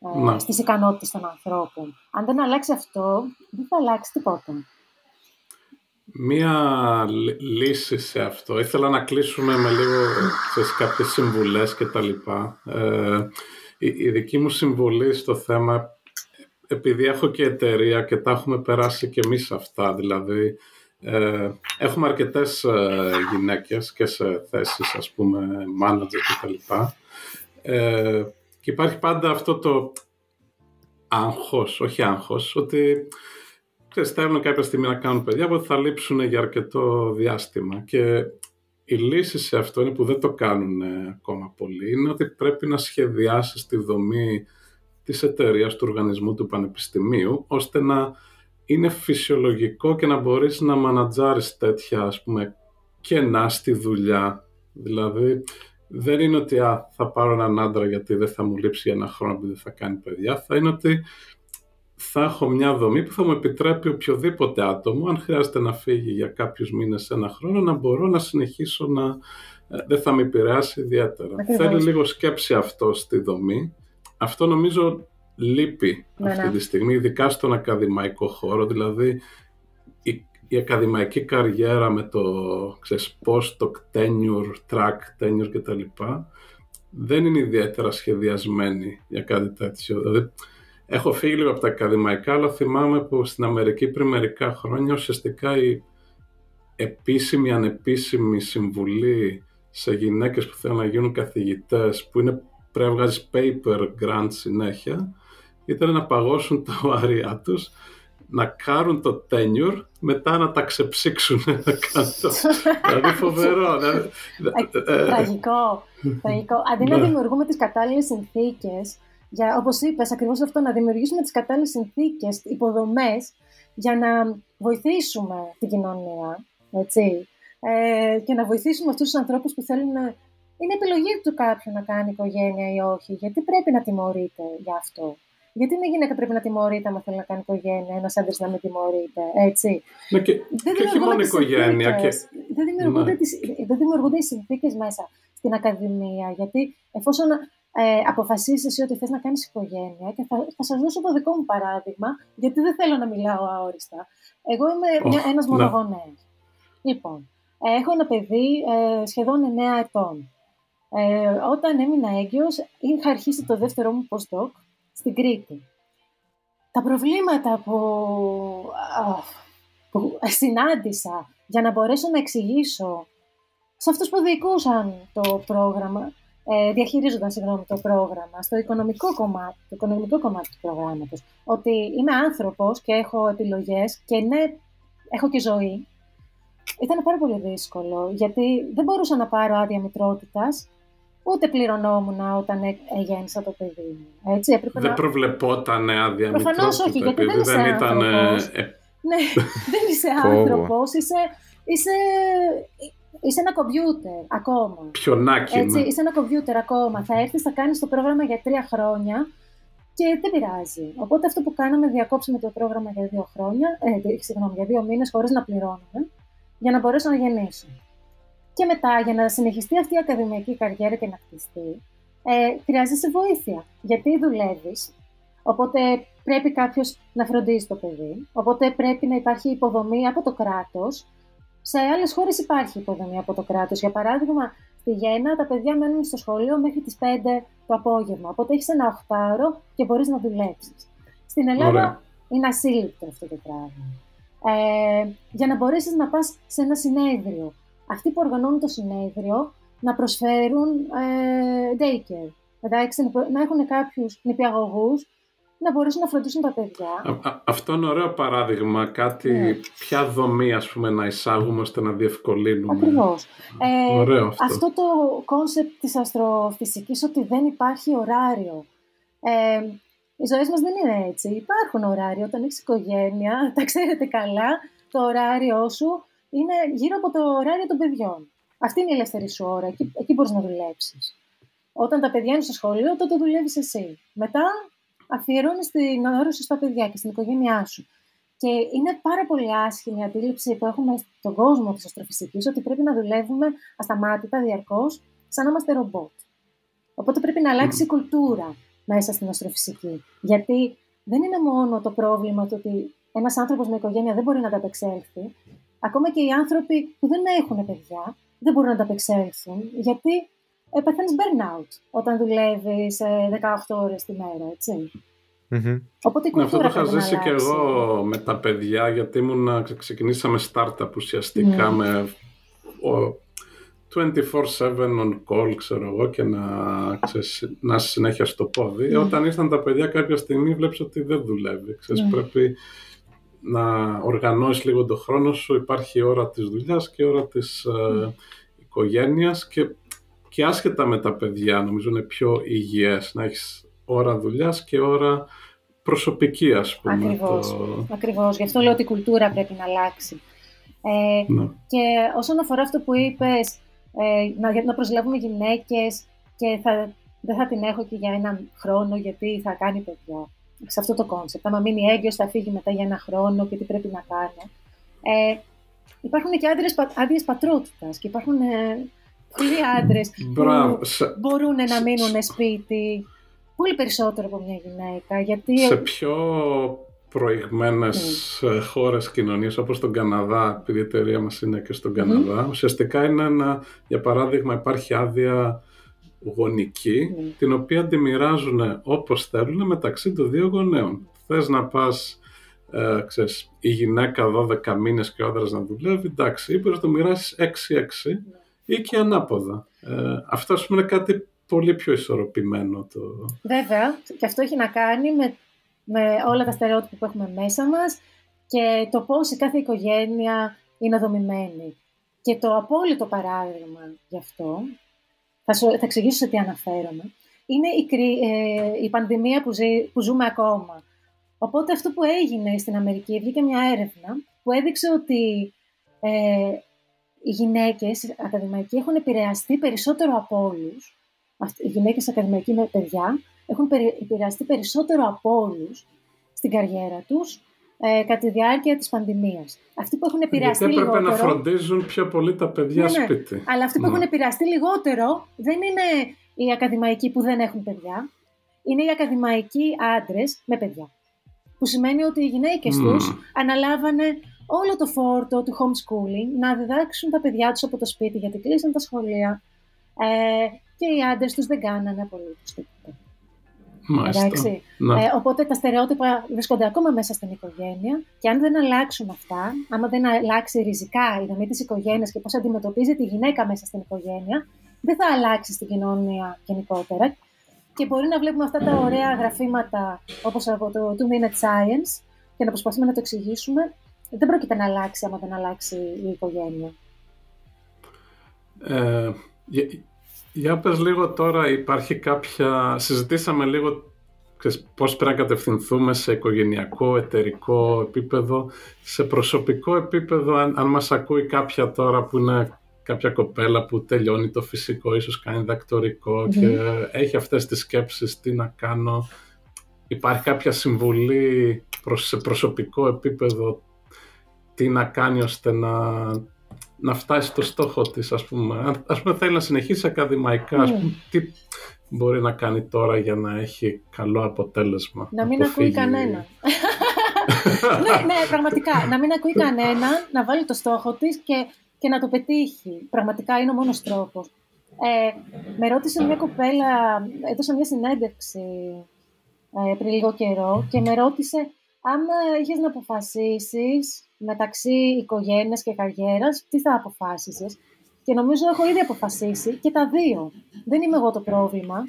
ε, ναι. στις ικανότητες των ανθρώπων. Αν δεν αλλάξει αυτό, δεν θα αλλάξει τίποτα. Μία λύση σε αυτό. Ήθελα να κλείσουμε με λίγο σε κάποιες συμβουλές και τα λοιπά. Ε, η, η δική μου συμβολή στο θέμα επειδή έχω και εταιρεία και τα έχουμε περάσει και εμείς αυτά, δηλαδή ε, έχουμε αρκετές ε, γυναίκες και σε θέσεις, ας πούμε, manager και τα λοιπά. Ε, και υπάρχει πάντα αυτό το άγχος, όχι άγχος, ότι ξέρεις, θέλουν κάποια στιγμή να κάνουν παιδιά που θα λείψουν για αρκετό διάστημα. Και η λύση σε αυτό είναι που δεν το κάνουν ακόμα πολύ, είναι ότι πρέπει να σχεδιάσεις τη δομή της εταιρείας του οργανισμού του πανεπιστημίου, ώστε να είναι φυσιολογικό και να μπορείς να μανατζάρεις τέτοια, ας πούμε, κενά στη δουλειά. Δηλαδή, δεν είναι ότι α, θα πάρω έναν άντρα γιατί δεν θα μου λείψει για ένα χρόνο που δεν θα κάνει παιδιά. Θα είναι ότι θα έχω μια δομή που θα μου επιτρέπει οποιοδήποτε άτομο, αν χρειάζεται να φύγει για κάποιους μήνες, ένα χρόνο, να μπορώ να συνεχίσω να... Ε, δεν θα με επηρεάσει ιδιαίτερα. Θέλει λίγο σκέψη αυτό στη δομή αυτό νομίζω λείπει ναι, αυτή ναι. τη στιγμή, ειδικά στον ακαδημαϊκό χώρο, δηλαδή η, η ακαδημαϊκή καριέρα με το ξέρεις, post tenure, track, tenure κτλ. δεν είναι ιδιαίτερα σχεδιασμένη για κάτι τέτοιο. Δηλαδή, έχω φύγει λίγο από τα ακαδημαϊκά, αλλά θυμάμαι που στην Αμερική πριν μερικά χρόνια ουσιαστικά η επίσημη, ανεπίσημη συμβουλή σε γυναίκες που θέλουν να γίνουν καθηγητές, που είναι πρέπει να βγάζεις paper grant συνέχεια, ήταν να παγώσουν τα οάρια τους, να κάνουν το tenure, μετά να τα ξεψύξουν. Να το... δηλαδή φοβερό. Δηλαδή, ε, ε, τραγικό. τραγικό. Αντί να ναι. δημιουργούμε τις κατάλληλες συνθήκες, για, όπως είπες, ακριβώς αυτό, να δημιουργήσουμε τις κατάλληλες συνθήκες, υποδομές, για να βοηθήσουμε την κοινωνία, έτσι, ε, και να βοηθήσουμε αυτούς τους ανθρώπους που θέλουν είναι επιλογή του κάποιου να κάνει οικογένεια ή όχι, γιατί πρέπει να τιμωρείται για αυτό; Γιατί μια γυναίκα πρέπει να τιμωρείται άμα θέλει να κάνει οικογένεια, ένας άντρας να μην τιμωρείται, έτσι; Ναι, και, δεν και όχι μόνο οικογένεια. Και... Δεν, δημιουργούνται ναι. τις, δεν δημιουργούνται οι συνθήκες μέσα στην Ακαδημία. Γιατί εφόσον ε, αποφασίσει εσύ ότι θες να κάνεις οικογένεια, και θα, θα σας δώσω το δικό μου παράδειγμα, γιατί δεν θέλω να μιλάω αόριστα. Εγώ είμαι oh, ένας μονογονέας. Λοιπόν, έχω ένα παιδί ε, σχεδόν 9 ετών. Ε, όταν έμεινα έγκυος, είχα αρχίσει το δεύτερο μου postdoc στην Κρήτη. Τα προβλήματα που, που συνάντησα για να μπορέσω να εξηγήσω σε αυτούς που διοικούσαν το πρόγραμμα, ε, διαχειρίζονταν συγγνώμη, το πρόγραμμα, στο οικονομικό κομμάτι, το οικονομικό κομμάτι του προγράμματος, ότι είμαι άνθρωπος και έχω επιλογές και ναι, έχω και ζωή, ήταν πάρα πολύ δύσκολο, γιατί δεν μπορούσα να πάρω άδεια μητρότητας, ούτε πληρωνόμουν όταν γέννησα το παιδί μου. Έτσι, δεν να... προβλεπόταν άδεια Προφανώς όχι, γιατί δεν είσαι ήταν... Ε, ναι, δεν είσαι άνθρωπος, είσαι, είσαι, είσαι ένα κομπιούτερ ακόμα. Πιονάκι. Έτσι, είσαι ένα κομπιούτερ ακόμα. Θα έρθεις, θα κάνεις το πρόγραμμα για τρία χρόνια και δεν πειράζει. Οπότε αυτό που κάναμε, διακόψαμε το πρόγραμμα για δύο χρόνια, ε, συγγνώμη, για δύο μήνες χωρίς να πληρώνουμε, για να μπορέσω να γεννήσω. Και μετά, για να συνεχιστεί αυτή η ακαδημαϊκή καριέρα και να χτιστεί, ε, χρειάζεσαι βοήθεια. Γιατί δουλεύεις, οπότε πρέπει κάποιος να φροντίζει το παιδί, οπότε πρέπει να υπάρχει υποδομή από το κράτος. Σε άλλες χώρες υπάρχει υποδομή από το κράτος. Για παράδειγμα, στη Γέννα τα παιδιά μένουν στο σχολείο μέχρι τις 5 το απόγευμα. Οπότε έχεις ένα οχτάωρο και μπορείς να δουλέψεις. Στην Ελλάδα Ωραία. είναι ασύλληπτο αυτό το πράγμα. Ε, για να μπορέσεις να πας σε ένα συνέδριο αυτοί που οργανώνουν το συνέδριο να προσφέρουν ε, daycare. Εντάξει, να έχουν κάποιους νηπιαγωγούς να μπορέσουν να φροντίσουν τα παιδιά. αυτό είναι ωραίο παράδειγμα. Κάτι, ναι. ποια δομή ας πούμε, να εισάγουμε ώστε να διευκολύνουμε. Ακριβώς. Ε, ωραίο αυτό. αυτό το concept της αστροφυσικής ότι δεν υπάρχει ωράριο. Ε, οι ζωές μας δεν είναι έτσι. Υπάρχουν ωράριο. Όταν έχεις οικογένεια, τα ξέρετε καλά, το ωράριό σου είναι γύρω από το ωράριο των παιδιών. Αυτή είναι η ελεύθερη σου ώρα. Εκεί, εκεί μπορείς να δουλέψεις. Όταν τα παιδιά είναι στο σχολείο, τότε δουλεύεις εσύ. Μετά αφιερώνεις την ώρα σου στα παιδιά και στην οικογένειά σου. Και είναι πάρα πολύ άσχημη η αντίληψη που έχουμε στον κόσμο της αστροφυσικής ότι πρέπει να δουλεύουμε ασταμάτητα διαρκώς, σαν να είμαστε ρομπότ. Οπότε πρέπει να αλλάξει η κουλτούρα μέσα στην αστροφυσική. Γιατί δεν είναι μόνο το πρόβλημα το ότι ένας άνθρωπος με οικογένεια δεν μπορεί να ανταπεξέλθει, ακόμα και οι άνθρωποι που δεν έχουν παιδιά δεν μπορούν να τα απεξέλθουν, γιατί ε, πεθαίνεις burnout όταν δουλεύεις 18 ώρες τη μέρα, έτσι. Mm-hmm. Οπότε η ναι, αυτό το είχα ζήσει και εγώ με τα παιδιά, γιατί ήμουν, ξεκινήσαμε startup ουσιαστικά mm. με 24-7 on call, ξέρω εγώ, και να, ξέρεις, να συνέχεια στο πόδι. Mm. Όταν ήρθαν τα παιδιά κάποια στιγμή βλέπεις ότι δεν δουλεύει. Ξέρεις, mm. Πρέπει να οργανώσεις λίγο το χρόνο σου. Υπάρχει η ώρα της δουλειάς και η ώρα της ε, οικογένειας και, και άσχετα με τα παιδιά νομίζω είναι πιο υγιές να έχεις ώρα δουλειάς και ώρα προσωπική ας πούμε. Ακριβώς, το... ακριβώς. γι' αυτό λέω ότι η κουλτούρα πρέπει να αλλάξει. Ε, ναι. Και όσον αφορά αυτό που είπες, ε, να, να προσλάβουμε γυναίκες και θα, δεν θα την έχω και για έναν χρόνο γιατί θα κάνει παιδιά σε αυτό το concept. Άμα μείνει έγκυος θα φύγει μετά για ένα χρόνο και τι πρέπει να κάνει. Ε, υπάρχουν και άδειες πατρότητας και υπάρχουν ε, πολλοί άντρες που μπορούν να μείνουν σπίτι πολύ περισσότερο από μια γυναίκα. Γιατί... Σε πιο προηγμένες mm. χώρες κοινωνίες όπως τον Καναδά, επειδή η εταιρεία μας είναι και στον Καναδά, ουσιαστικά είναι ένα, για παράδειγμα υπάρχει άδεια γονική, ναι. την οποία τη μοιράζουν όπως θέλουν μεταξύ των δύο γονέων. Θες να πας, ε, ξέρεις, η γυναίκα 12 μήνες και ο άντρας να δουλεύει, εντάξει, ή μπορείς να το μοιράσεις 6-6 ή και ανάποδα. Ε, αυτό, ας πούμε, είναι κάτι πολύ πιο ισορροπημένο. Το... Βέβαια, και αυτό έχει να κάνει με, με όλα τα στερεότυπα που έχουμε μέσα μας και το πώς η κάθε οικογένεια είναι δομημένη. Και το απόλυτο παράδειγμα γι' αυτό θα, σου, θα εξηγήσω σε τι αναφέρομαι, είναι η, ε, η πανδημία που, ζει, που ζούμε ακόμα. Οπότε αυτό που έγινε στην Αμερική, βγήκε μια έρευνα που έδειξε ότι ε, οι γυναίκες ακαδημαϊκοί έχουν επηρεαστεί περισσότερο από όλους. οι γυναίκες ακαδημαϊκοί με παιδιά, έχουν επηρεαστεί περισσότερο από όλους στην καριέρα τους ε, κατά τη διάρκεια της πανδημίας. Αυτοί που έχουν επηρεαστεί Γιατί έπρεπε να φροντίζουν πιο πολύ τα παιδιά ναι, ναι. σπίτι. Αλλά αυτοί που ναι. έχουν επηρεαστεί λιγότερο δεν είναι οι ακαδημαϊκοί που δεν έχουν παιδιά. Είναι οι ακαδημαϊκοί άντρες με παιδιά. Που σημαίνει ότι οι γυναίκες mm. τους αναλάβανε όλο το φόρτο του homeschooling να διδάξουν τα παιδιά τους από το σπίτι γιατί κλείσαν τα σχολεία ε, και οι άντρες τους δεν κάνανε απολύτως τίποτα. Εντάξει. Ναι. Ε, οπότε τα στερεότυπα βρίσκονται ακόμα μέσα στην οικογένεια και αν δεν αλλάξουν αυτά, άμα δεν αλλάξει ριζικά η δομή της οικογένειας και πώς αντιμετωπίζεται η γυναίκα μέσα στην οικογένεια, δεν θα αλλάξει στην κοινωνία γενικότερα. Και μπορεί να βλέπουμε αυτά τα ωραία γραφήματα όπως από το Two Minute Science και να προσπαθούμε να το εξηγήσουμε. Δεν πρόκειται να αλλάξει άμα δεν αλλάξει η οικογένεια. Ε, για πες λίγο τώρα, υπάρχει κάποια... Συζητήσαμε λίγο πώς πρέπει να κατευθυνθούμε σε οικογενειακό, εταιρικό επίπεδο, σε προσωπικό επίπεδο, αν, αν μας ακούει κάποια τώρα που είναι κάποια κοπέλα που τελειώνει το φυσικό, ίσως κάνει και έχει αυτές τις σκέψεις τι να κάνω. Υπάρχει κάποια συμβουλή προς, σε προσωπικό επίπεδο τι να κάνει ώστε να, να φτάσει στο στόχο της, ας πούμε. Ας πούμε θέλει να συνεχίσει ακαδημαϊκά, ας ναι. πούμε, τι μπορεί να κάνει τώρα για να έχει καλό αποτέλεσμα. Να μην ακούει κανένα. ναι, ναι, πραγματικά. Να μην ακούει κανένα, να βάλει το στόχο της και, και να το πετύχει. Πραγματικά είναι ο μόνος τρόπος. Ε, με ρώτησε μια κοπέλα, έδωσα μια συνέντευξη ε, πριν λίγο καιρό και με ρώτησε άμα είχες να αποφασίσεις μεταξύ οικογένειας και καριέρας, τι θα αποφάσισες; Και νομίζω έχω ήδη αποφασίσει και τα δύο. Δεν είμαι εγώ το πρόβλημα.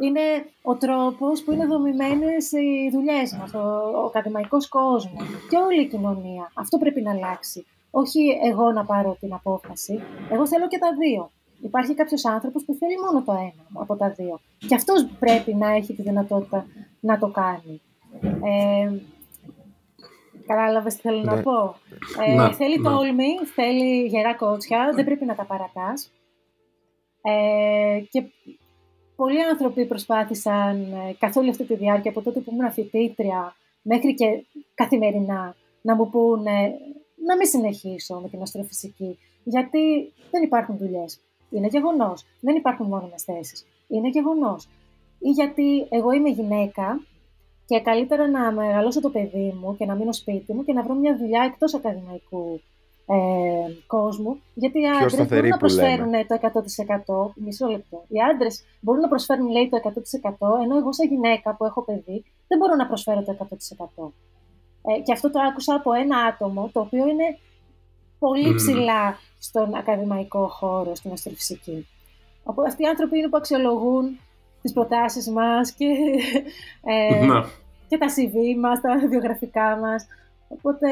Είναι ο τρόπος που είναι δομημένες οι δουλειές μας, ο, ο ακαδημαϊκός κόσμος και όλη η κοινωνία. Αυτό πρέπει να αλλάξει. Όχι εγώ να πάρω την απόφαση. Εγώ θέλω και τα δύο. Υπάρχει κάποιος άνθρωπος που θέλει μόνο το ένα από τα δύο. Και αυτός πρέπει να έχει τη δυνατότητα να το κάνει. Ε, Κατάλαβες τι θέλω να ναι. πω. Ε, θέλει να. τόλμη, θέλει γερά κότσια, δεν πρέπει να τα παρατάς. Ε, και πολλοί άνθρωποι προσπάθησαν ε, καθ' όλη αυτή τη διάρκεια, από τότε που ήμουν φοιτήτρια μέχρι και καθημερινά, να μου πούνε να μην συνεχίσω με την αστροφυσική, γιατί δεν υπάρχουν δουλειές. Είναι γεγονός. Δεν υπάρχουν μόνιμες θέσεις. Είναι γεγονός. Ή γιατί εγώ είμαι γυναίκα και καλύτερα να μεγαλώσω το παιδί μου και να μείνω σπίτι μου και να βρω μια δουλειά εκτός ακαδημαϊκού ε, κόσμου. Γιατί οι άντρες μπορούν να προσφέρουν το 100%. Μισό λεπτό. Οι άντρες μπορούν να προσφέρουν λέει, το 100%, ενώ εγώ, σαν γυναίκα που έχω παιδί, δεν μπορώ να προσφέρω το 100%. Ε, και αυτό το άκουσα από ένα άτομο το οποίο είναι πολύ ψηλά στον ακαδημαϊκό χώρο, στην αστροφυσική. Αυτοί οι άνθρωποι είναι που αξιολογούν τις προτάσεις μας και, ε, ναι. και τα CV μας, τα βιογραφικά μας. Οπότε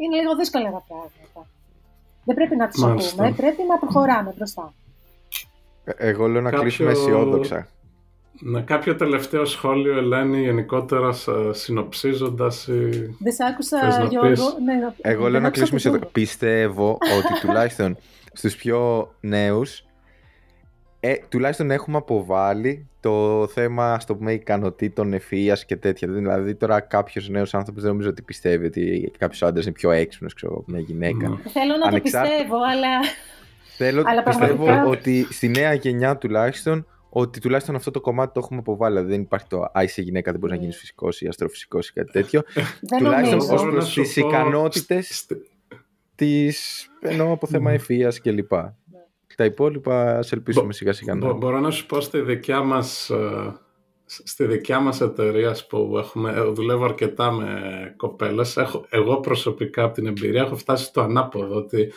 είναι λίγο δύσκολα τα πράγματα. Δεν πρέπει να τους ακούμε, πρέπει να προχωράμε μπροστά. Ε, εγώ λέω να κάποιο... κλείσουμε αισιόδοξα. Να κάποιο τελευταίο σχόλιο, Ελένη, γενικότερα συνοψίζοντας. Δεν σ' άκουσα, Γιώργο. Ναι, Εγώ λέω να κλείσουμε αισιόδοξα. Πιστεύω ότι τουλάχιστον στους πιο νέους ε, τουλάχιστον έχουμε αποβάλει το θέμα, στο πούμε, ικανοτήτων ευφυία και τέτοια. Δηλαδή, τώρα κάποιος νέος άνθρωπος δεν νομίζω ότι πιστεύει ότι κάποιος άντρας είναι πιο έξυπνος, ξέρω από μια γυναίκα. Mm. Θέλω να το πιστεύω, αλλά. Θέλω να πιστεύω ότι στη νέα γενιά τουλάχιστον ότι τουλάχιστον αυτό το κομμάτι το έχουμε αποβάλει. Δηλαδή δεν υπάρχει το Α, είσαι γυναίκα, δεν μπορείς να γίνεις φυσικός ή αστροφυσικός ή κάτι τέτοιο. τουλάχιστον ως προς τις ικανότητες της. εννοώ από θέμα ευφυία κλπ. Τα υπόλοιπα ας ελπίσουμε σιγά σιγά. Μπο, μπορώ να σου πω στη δικιά μας, ε, στη δικιά μας εταιρεία που έχουμε, ε, δουλεύω αρκετά με κοπέλες. Έχω, εγώ προσωπικά από την εμπειρία έχω φτάσει στο ανάποδο ότι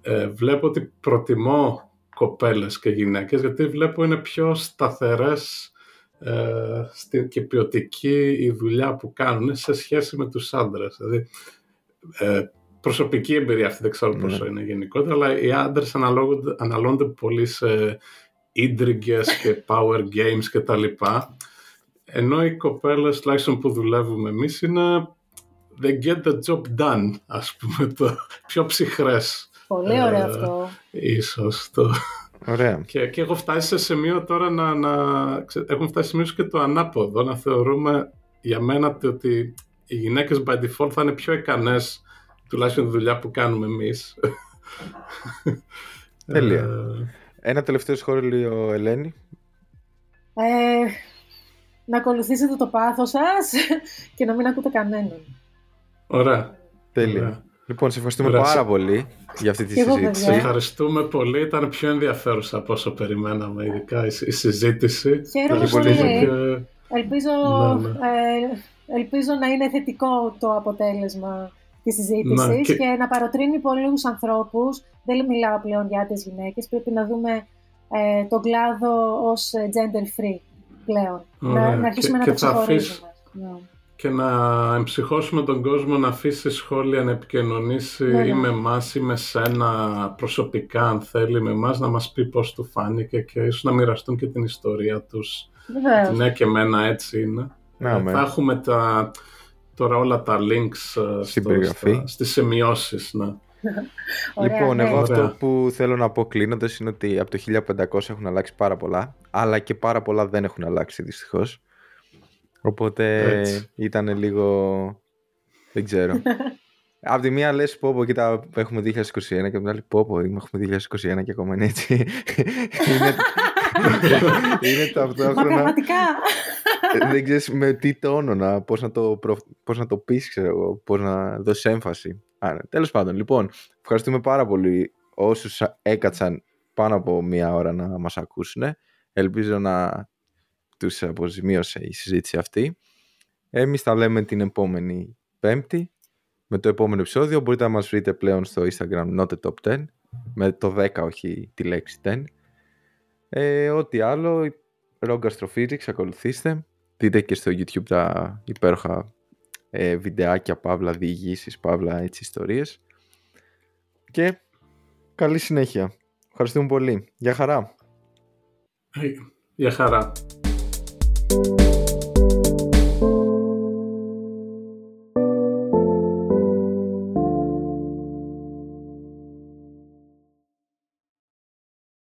ε, βλέπω ότι προτιμώ κοπέλες και γυναίκες γιατί βλέπω είναι πιο σταθερές ε, και ποιοτική η δουλειά που κάνουν σε σχέση με τους άντρες. Δηλαδή, ε, προσωπική εμπειρία αυτή, δεν ξέρω πόσο ναι. είναι γενικότερα, αλλά οι άντρες αναλώνται πολύ σε ίντριγκες και power games και τα λοιπά. Ενώ οι κοπέλες, τουλάχιστον που δουλεύουμε εμείς, είναι they get the job done, ας πούμε, το πιο ψυχρές. Πολύ ωραίο ε, αυτό. Ίσως το... Ωραία. Και, και έχω φτάσει σε σημείο τώρα να, να έχουν φτάσει σημείο και το ανάποδο, να θεωρούμε για μένα ότι οι γυναίκες by default θα είναι πιο ικανές τουλάχιστον τη δουλειά που κάνουμε εμείς. Τέλεια. Ε, Ένα τελευταίο σχόλιο, Ελένη. Ε, να ακολουθήσετε το πάθος σας και να μην ακούτε κανέναν. Ωραία. Τέλεια. Λοιπόν, σε ευχαριστούμε πάρα πολύ για αυτή τη συζήτηση. Σε ευχαριστούμε πολύ. Ήταν πιο ενδιαφέρουσα από όσο περιμέναμε, ειδικά η, συζήτηση. Χαίρομαι πολύ. Ελπίζω, ναι, ναι. Ε, ελπίζω να είναι θετικό το αποτέλεσμα τη συζήτηση ναι, και... και... να παροτρύνει πολλούς ανθρώπους. Δεν μιλάω πλέον για τις γυναίκες. Πρέπει να δούμε ε, τον κλάδο ως gender free πλέον. Να, να αρχίσουμε και, να το ξεχωρίζουμε. Ναι. Και να εμψυχώσουμε τον κόσμο να αφήσει σχόλια, να επικοινωνήσει ναι, ή με εμάς ή με σένα προσωπικά, αν θέλει, με εμάς να μας πει πώς του φάνηκε και ίσως να μοιραστούν και την ιστορία τους. Ναι, και εμένα έτσι είναι. Ναι, θα έχουμε τα, τώρα όλα τα links ε, Στην στο, στις σημειώσεις. Ναι. λοιπόν, εγώ αυτό που θέλω να πω κλείνοντας είναι ότι από το 1500 έχουν αλλάξει πάρα πολλά, αλλά και πάρα πολλά δεν έχουν αλλάξει δυστυχώς. Οπότε ήταν λίγο. Δεν ξέρω. Από τη μία λες πω πω κοίτα έχουμε 2021 και από την άλλη πω πω έχουμε 2021 και ακόμα είναι έτσι. είναι, είναι ταυτόχρονα. Μα πραγματικά. Δεν ξέρεις με τι τόνο να, πώς να το, προ, πώς να το πεις, ξέρω εγώ, πώς να δώσεις έμφαση. Άρα, τέλος πάντων, λοιπόν, ευχαριστούμε πάρα πολύ όσους έκατσαν πάνω από μία ώρα να μας ακούσουν. Ελπίζω να τους αποζημίωσε η συζήτηση αυτή. Εμείς τα λέμε την επόμενη πέμπτη με το επόμενο επεισόδιο. Μπορείτε να μας βρείτε πλέον στο Instagram Not the Top 10 με το 10 όχι τη λέξη 10. Ε, ό,τι άλλο, Rogue Astrophysics, ακολουθήστε. Δείτε και στο YouTube τα υπέροχα ε, βιντεάκια, παύλα, διηγήσεις, παύλα, έτσι ιστορίες. Και καλή συνέχεια. Ευχαριστούμε πολύ. Γεια χαρά. Γεια χαρά.